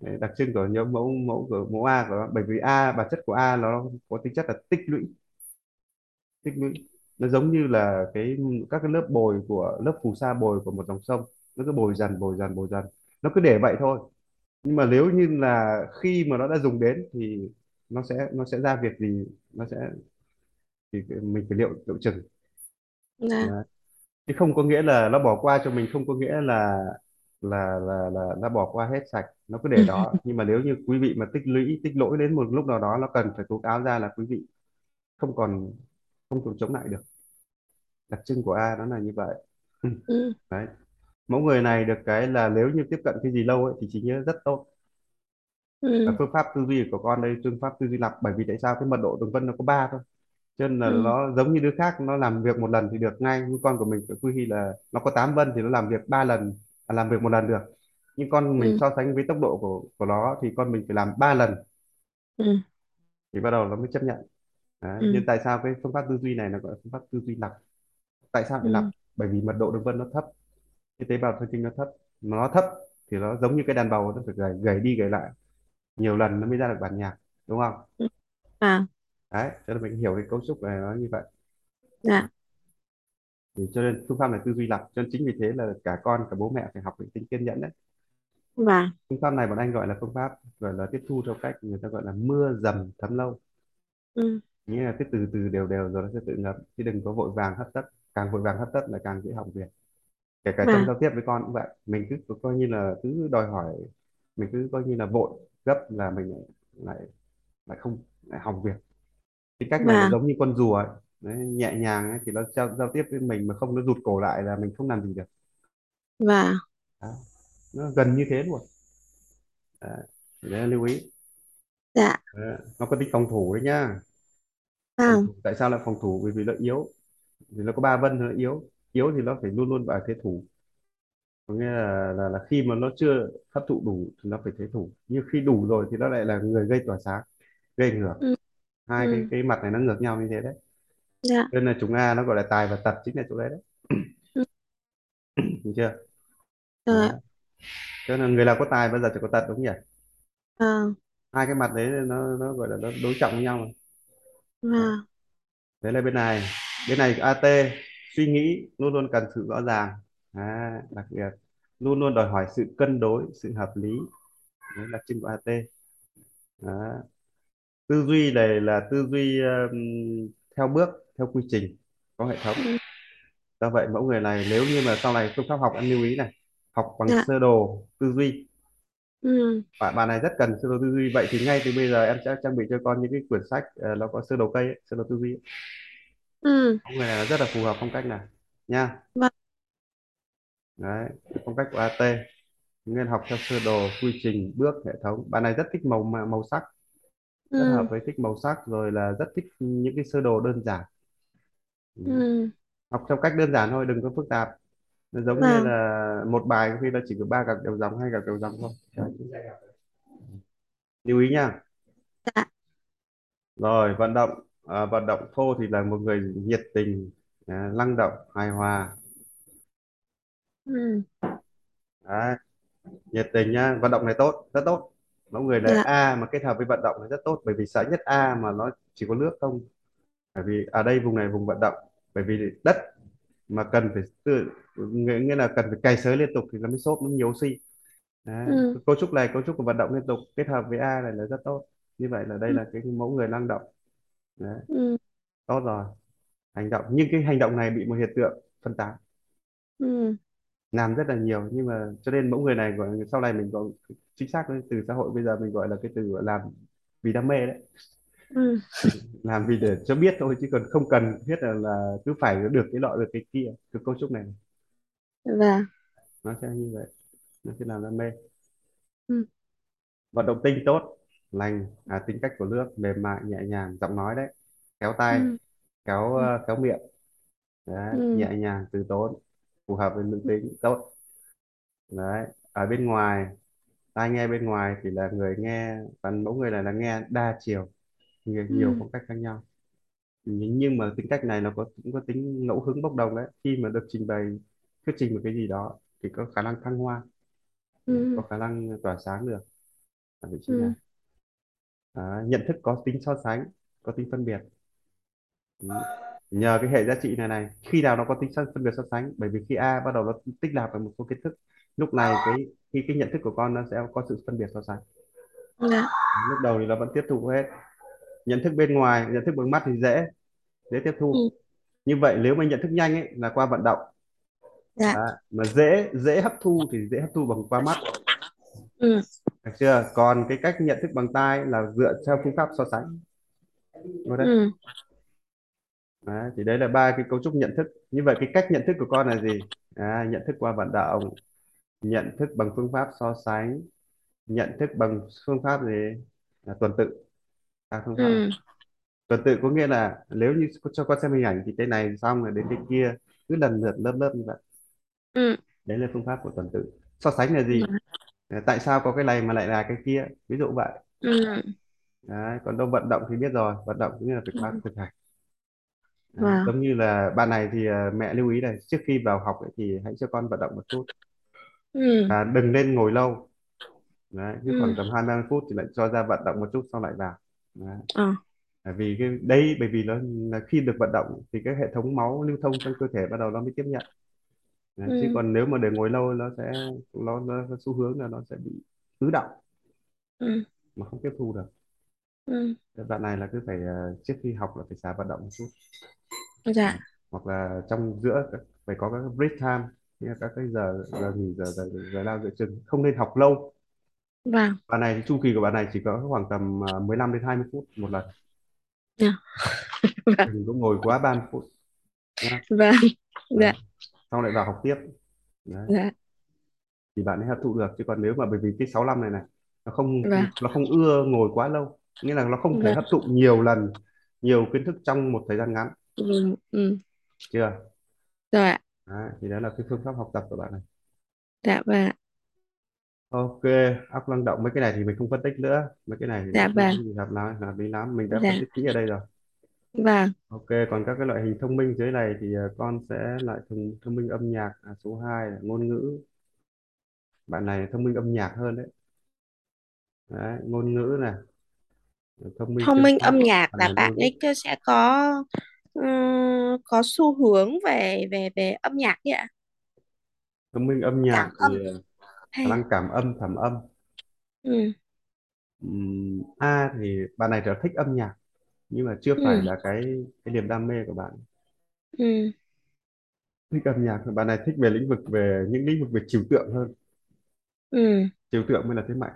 Đấy, đặc trưng của nhóm mẫu mẫu của mẫu A của bởi vì A bản chất của A nó có tính chất là tích lũy. Tích lũy. Nó giống như là cái các cái lớp bồi của lớp phù sa bồi của một dòng sông. Nó cứ bồi dần bồi dần bồi dần. Nó cứ để vậy thôi. Nhưng mà nếu như là khi mà nó đã dùng đến thì nó sẽ nó sẽ ra việc gì? Nó sẽ thì mình phải liệu liệu chừng. Dạ. Đấy. Chứ không có nghĩa là nó bỏ qua cho mình không có nghĩa là là là là nó bỏ qua hết sạch. Nó cứ để đó. Nhưng mà nếu như quý vị mà tích lũy tích lũy đến một lúc nào đó nó cần phải tố cáo ra là quý vị không còn không còn chống lại được. Đặc trưng của A nó là như vậy. Ừ. Đấy. Mẫu người này được cái là nếu như tiếp cận cái gì lâu ấy, thì trí nhớ rất tốt. Và ừ phương pháp tư duy của con đây phương pháp tư duy lặp. Bởi vì tại sao? Cái mật độ đường vân nó có ba thôi cho nên là ừ. nó giống như đứa khác nó làm việc một lần thì được ngay. Nhưng con của mình phải quy là nó có 8 vân thì nó làm việc ba lần à, làm việc một lần được. Nhưng con mình ừ. so sánh với tốc độ của của nó thì con mình phải làm ba lần. Ừ. Thì bắt đầu nó mới chấp nhận. Đấy. ừ. nhưng tại sao cái phương pháp tư duy này nó gọi là phương pháp tư duy lặp? Tại sao lại lặp? Ừ bởi vì mật độ đường vân nó thấp. Cái tế bào thần kinh nó thấp. Nó thấp thì nó giống như cái đàn bầu nó phải gảy, gảy đi gảy lại. Nhiều lần nó mới ra được bản nhạc đúng không? Ừ. à đấy cho nên mình hiểu cái cấu trúc này nó như vậy. Dạ. Thì cho nên phương pháp này tư duy lặp cho nên chính vì thế là cả con cả bố mẹ phải học cái tính kiên nhẫn đấy. Và phương pháp này bọn anh gọi là phương pháp gọi là tiếp thu theo cách người ta gọi là mưa dầm thấm lâu. Ừ. Nghĩa là cứ từ từ đều đều rồi nó sẽ tự ngấm chứ đừng có vội vàng hấp tấp. Càng vội vàng hấp tấp là càng dễ hỏng việc. Kể cả trong và giao tiếp với con cũng vậy mình cứ coi như là cứ đòi hỏi mình cứ coi như là vội gấp là mình lại lại, lại không lại hỏng việc cái cách này nó và giống như con rùa ấy. Đấy, nhẹ nhàng ấy, thì nó giao, giao tiếp với mình mà không nó rụt cổ lại là mình không làm gì được. Và Đó. nó gần như thế luôn. Đấy. Thì đấy là lưu ý. Dạ. Đấy. nó có tính phòng thủ đấy nhá. Phòng vâng. thủ. tại sao lại phòng thủ? Bởi vì nó yếu. Vì nó có ba vân nó yếu. Yếu thì nó phải luôn luôn ở thế thủ. Có nghĩa là, là là khi mà nó chưa hấp thụ đủ thì nó phải thế thủ. Nhưng khi đủ rồi thì nó lại là người gây tỏa sáng gây ảnh hưởng. Ừ hai cái ừ. cái mặt này nó ngược nhau như thế đấy. Dạ. Nên là chúng A nó gọi là tài và tật chính là chỗ đấy đấy. Ừ. Chưa? Rồi đấy. cho nên người nào có tài bao giờ chỉ có tật đúng không nhỉ? Vâng hai cái mặt đấy nó nó gọi là nó đối trọng với nhau mà. Vâng đấy. Là bên này. Bên này AT suy nghĩ luôn luôn cần sự rõ ràng. À, đặc biệt. Luôn luôn đòi hỏi sự cân đối sự hợp lý. Đấy là trưng của AT Đó. Tư duy này là tư duy um, theo bước theo quy trình có hệ thống. Ừ. Do vậy mẫu người này nếu như mà sau này phương pháp học em lưu ý này học bằng dạ. sơ đồ tư duy. Ừ. Bạn bạn này rất cần sơ đồ tư duy. Vậy thì ngay từ bây giờ em sẽ trang bị cho con những cái quyển sách ờ, nó có sơ đồ cây ấy, sơ đồ tư duy ấy. ừ. Mẫu người này rất là phù hợp phong cách này nha. Vâng. Đấy phong cách của AT nên học theo sơ đồ quy trình bước hệ thống. Bạn này rất thích màu mà- màu sắc rất hợp ừ với thích màu sắc rồi là rất thích những cái sơ đồ đơn giản. Ừ. ừ. Học theo cách đơn giản thôi đừng có phức tạp. Nó giống như vâng. là một bài có khi nó chỉ có ba gạch đầu dòng hai gạch đầu dòng thôi. Lưu ý nha. Dạ. Rồi vận động. À, vận động thô thì là một người nhiệt tình à, năng động hài hòa. Ừ. Đấy, nhiệt tình nhá. Vận động này tốt rất tốt mẫu người là dạ. A mà kết hợp với vận động là rất tốt bởi vì sợ nhất A mà nó chỉ có nước không. Bởi vì ở đây vùng này vùng vận động bởi vì đất mà cần phải tự nghĩa, nghĩa là cần phải cày xới liên tục thì nó mới xốp nó nhiều oxy. Đấy. ừ. cấu trúc này cấu trúc của vận động liên tục kết hợp với A này là rất tốt. Như vậy là đây ừ. là cái mẫu người năng động. Đấy. ừ. Tốt rồi. Hành động nhưng cái hành động này bị một hiện tượng phân tán. Ừ làm rất là nhiều. Nhưng mà cho nên mẫu người này gọi sau này mình gọi chính xác với từ xã hội bây giờ mình gọi là cái từ gọi làm vì đam mê đấy. Ừ. Làm vì để cho biết thôi chứ còn không cần thiết là, là cứ phải được cái nọ được cái kia cái cấu trúc này. Và nó sẽ như vậy nó sẽ làm đam mê. Ừ. Vận động tinh tốt lành à, tính cách của nước mềm mại nhẹ nhàng giọng nói đấy. Khéo tay ừ. khéo ừ. ờ, khéo miệng. Đấy, ừ. nhẹ nhàng từ tốn phù hợp với nữ tính tốt. Đấy ở bên ngoài tai nghe bên ngoài thì là người nghe phần mẫu người này là nghe đa chiều nhiều, nhiều ừ phong cách khác nhau. Nhưng nhưng mà tính cách này nó có cũng có tính ngẫu hứng bốc đồng đấy. Khi mà được trình bày thuyết trình một cái gì đó thì có khả năng thăng hoa có ừ khả năng tỏa sáng được ở vị trí này. Ừ Đó, nhận thức có tính so sánh có tính phân biệt. Ừ. nhờ cái hệ giá trị này này khi nào nó có tính phân biệt so sánh bởi vì khi A bắt đầu nó tích nạp được một số kiến thức lúc này cái khi cái nhận thức của con nó sẽ có sự phân biệt so sánh. Dạ. Lúc đầu thì nó vẫn tiếp thu hết. Nhận thức bên ngoài nhận thức bằng mắt thì dễ dễ tiếp ừ. Thu như vậy nếu mà nhận thức nhanh ấy là qua vận động. Dạ. Đó. mà dễ dễ hấp thu thì dễ hấp thu bằng qua mắt. Ừ. Được chưa? Còn cái cách nhận thức bằng tai là dựa theo phương pháp so sánh. Đúng đấy? Ừ Đấy, thì đấy là ba cái cấu trúc nhận thức. Như vậy cái cách nhận thức của con là gì? À, nhận thức qua vận động nhận thức bằng phương pháp so sánh nhận thức bằng phương pháp gì? Là tuần tự. À, pháp. Ừ. Tuần tự có nghĩa là nếu như cho con xem hình ảnh thì cái này xong rồi đến cái kia cứ lần lượt lớp lớp như vậy. Ừ. Đấy là phương pháp của tuần tự. So sánh là gì? À, tại sao có cái này mà lại là cái kia? Ví dụ vậy. Ừ. Đấy. còn đâu vận động thì biết rồi. Vận động cũng như là phải qua ừ. thực hành đấy. wow giống như là bạn này thì à, mẹ lưu ý này trước khi vào học ấy, thì hãy cho con vận động một chút. Ừ. À, đừng nên ngồi lâu. Đấy. cứ ừ. khoảng tầm hai ba phút thì lại cho ra vận động một chút xong lại vào. Đấy. ờ. Bởi vì cái đây bởi vì nó là khi được vận động thì cái hệ thống máu lưu thông trong cơ thể bắt đầu nó mới tiếp nhận. Đấy. chứ ừ. còn nếu mà để ngồi lâu nó sẽ nó, nó, nó xu hướng là nó sẽ bị ứ động. Ừ. Mà không tiếp thu được. Ừ. Thế bạn này là cứ phải ờ, trước khi học là phải xả vận động một chút dạ. Hoặc là trong giữa phải có các break time nghĩa là các cái giờ giờ nghỉ giờ giờ, giờ lao giữa chừng không nên học lâu. Vâng. Bạn này thì chu kỳ của bạn này chỉ có khoảng tầm ờ, 15 đến 20 phút một lần. Dạ. Vâng đừng có ngồi quá 30 phút. Nhá. Vâng. Dạ. Xong lại vào học tiếp. Đấy. dạ. Thì bạn ấy hấp thụ được chứ còn nếu mà bởi vì cái 6 năm này này nó không vâng. nó không ưa ngồi quá lâu nghĩa là nó không thể vâng. hấp thụ nhiều lần nhiều kiến thức trong một thời gian ngắn ừ ừ chưa rồi ạ thì đó là cái phương pháp học tập của bạn này dạ vâng ạ. Ok, óc năng động mấy cái này thì mình không phân tích nữa. Mấy cái này thì dạ không vâng có gì hợp lý, hợp lý lắm. Mình đã phân dạ tích kỹ ở đây rồi. vâng Ok, còn các cái loại hình thông minh dưới này thì ờ, con sẽ lại thông, thông minh âm nhạc. À, số 2 là ngôn ngữ. Bạn này thông minh âm nhạc hơn đấy. Đấy, ngôn ngữ này, thông minh thông minh âm nhạc Bạn là này bạn ấy cứ sẽ có ừm, có xu hướng về về về âm nhạc ấy ạ. Minh âm nhạc cảm thì âm. ờ, khả hay. năng cảm âm, thẩm âm. ừ Ừm, A thì bạn này rất thích âm nhạc nhưng mà chưa phải ừ là cái cái niềm đam mê của bạn. ừ Thích âm nhạc, bạn này thích về lĩnh vực về những lĩnh vực về trừu tượng hơn. Ừ trừu tượng mới là thế mạnh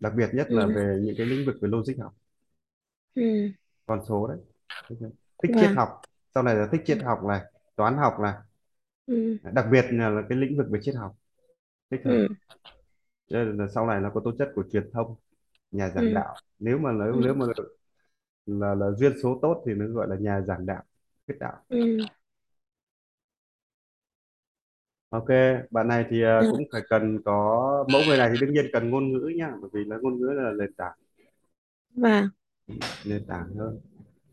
đặc biệt nhất là ừ về những cái lĩnh vực về logic học. Ừ con số đấy thích triết vâng. học. Sau này là thích triết học này toán học này. Ừ. Đặc biệt là, là cái lĩnh vực về triết học. Thích hơn. Ừ. Cho nên là sau này nó có tố chất của truyền thông nhà giảng ừ. đạo. Nếu mà nếu ừ. nếu mà là, là duyên số tốt thì nó gọi là nhà giảng đạo thuyết đạo. Ừ. Ok bạn này thì à, ừ. cũng phải cần có mẫu người này thì đương nhiên cần ngôn ngữ nhá bởi vì là ngôn ngữ là nền tảng. Vâng. Nền tảng hơn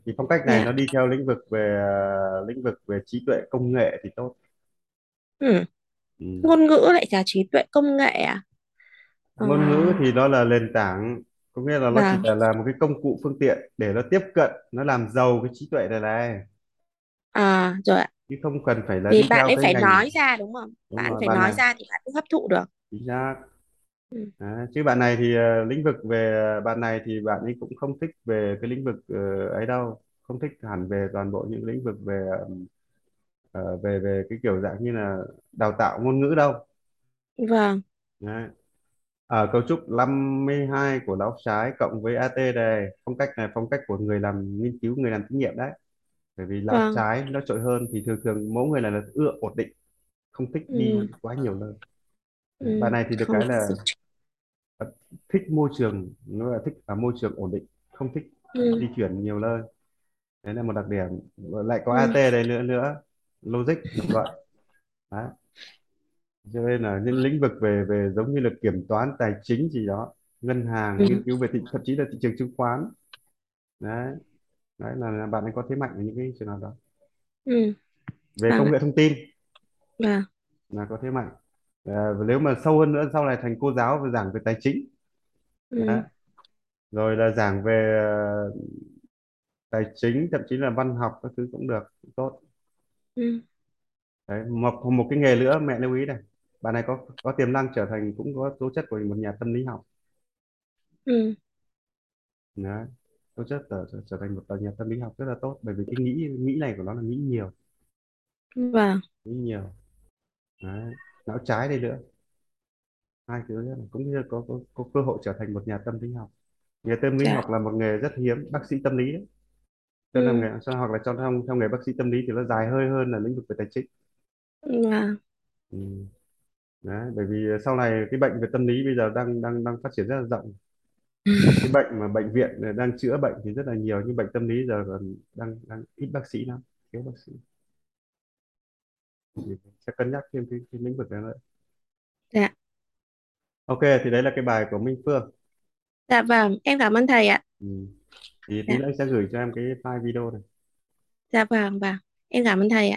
thì phong cách này dạ. nó đi theo lĩnh vực về à, lĩnh vực về trí tuệ công nghệ thì tốt. Ừ. Ừ. ngôn ngữ lại là trí tuệ công nghệ à? Ờ, ngôn ngữ thì nó là nền tảng có nghĩa là nó chỉ vâng là, là một cái công cụ phương tiện để nó tiếp cận nó làm giàu cái trí tuệ này này. À rồi ạ. Chứ không cần phải là vì đi bạn theo ấy cái phải ngành nói ra đúng không? Đúng bạn rồi phải bạn nói này ra thì bạn mới hấp thụ được. Chính xác ừ. Đấy, chứ bạn này thì ờ, lĩnh vực về bạn này thì bạn ấy cũng không thích về cái lĩnh vực ờ, ấy đâu không thích hẳn về toàn bộ những lĩnh vực về ờ, về về cái kiểu dạng như là đào tạo ngôn ngữ đâu vâng Đấy. Ở cấu trúc 52 của lão trái cộng với AT này phong cách này phong cách của người làm nghiên cứu người làm thí nghiệm đấy bởi vì lão vâng trái nó trội hơn thì thường thường mỗi người là, là ưa ổn định không thích đi ừ. quá nhiều nơi đấy. Bạn Ừ. này thì được không cái là ờ, thích môi trường nó là thích ở môi trường ổn định không thích ừ. di chuyển nhiều nơi đấy là một đặc điểm lại có Ừ. AT đây nữa nữa logic luận đấy. cho nên là những lĩnh vực về về giống như là kiểm toán tài chính gì đó ngân hàng nghiên Ừ. cứu về thị thậm chí là thị trường chứng khoán đấy đấy là, là bạn ấy có thế mạnh ở những cái trường hợp đó Ừ. về vâng công nghệ thông tin vâng là có thế mạnh à, nếu mà sâu hơn nữa sau này thành cô giáo và giảng về tài chính. Ừ. rồi là giảng về ờ, tài chính thậm chí là văn học các thứ cũng được cũng tốt. Ừ. đấy một một cái nghề nữa mẹ lưu ý này. Bạn này có có tiềm năng trở thành cũng có tố chất của một nhà tâm lý học. Ừ. đấy tố chất trở, trở, trở thành một nhà tâm lý học rất là tốt bởi vì cái nghĩ nghĩ này của nó là nghĩ nhiều. Vâng. Nghĩ nhiều. Đấy não trái đây nữa. Hai thứ cũng như có, có có cơ hội trở thành một nhà tâm lý học. Nghề tâm lý dạ học là một nghề rất hiếm bác sĩ tâm lý đấy cho nên ừ. nghề cho hoặc là trong trong trong nghề bác sĩ tâm lý thì nó dài hơi hơn là lĩnh vực về tài chính. Vâng. Ừ. đấy bởi vì sau này cái bệnh về tâm lý bây giờ đang đang đang phát triển rất là rộng. Cái bệnh mà bệnh viện đang chữa bệnh thì rất là nhiều nhưng bệnh tâm lý giờ còn đang đang ít bác sĩ lắm thiếu bác sĩ thì sẽ cân nhắc thêm cái, cái lĩnh vực đó nữa. Dạ. Ok thì đấy là cái bài của Minh Phương. Dạ vâng em cảm ơn thầy ạ. Ừ. thì tí dạ. nữa anh sẽ gửi cho em cái file video này. Dạ vâng vâng. Em cảm ơn thầy ạ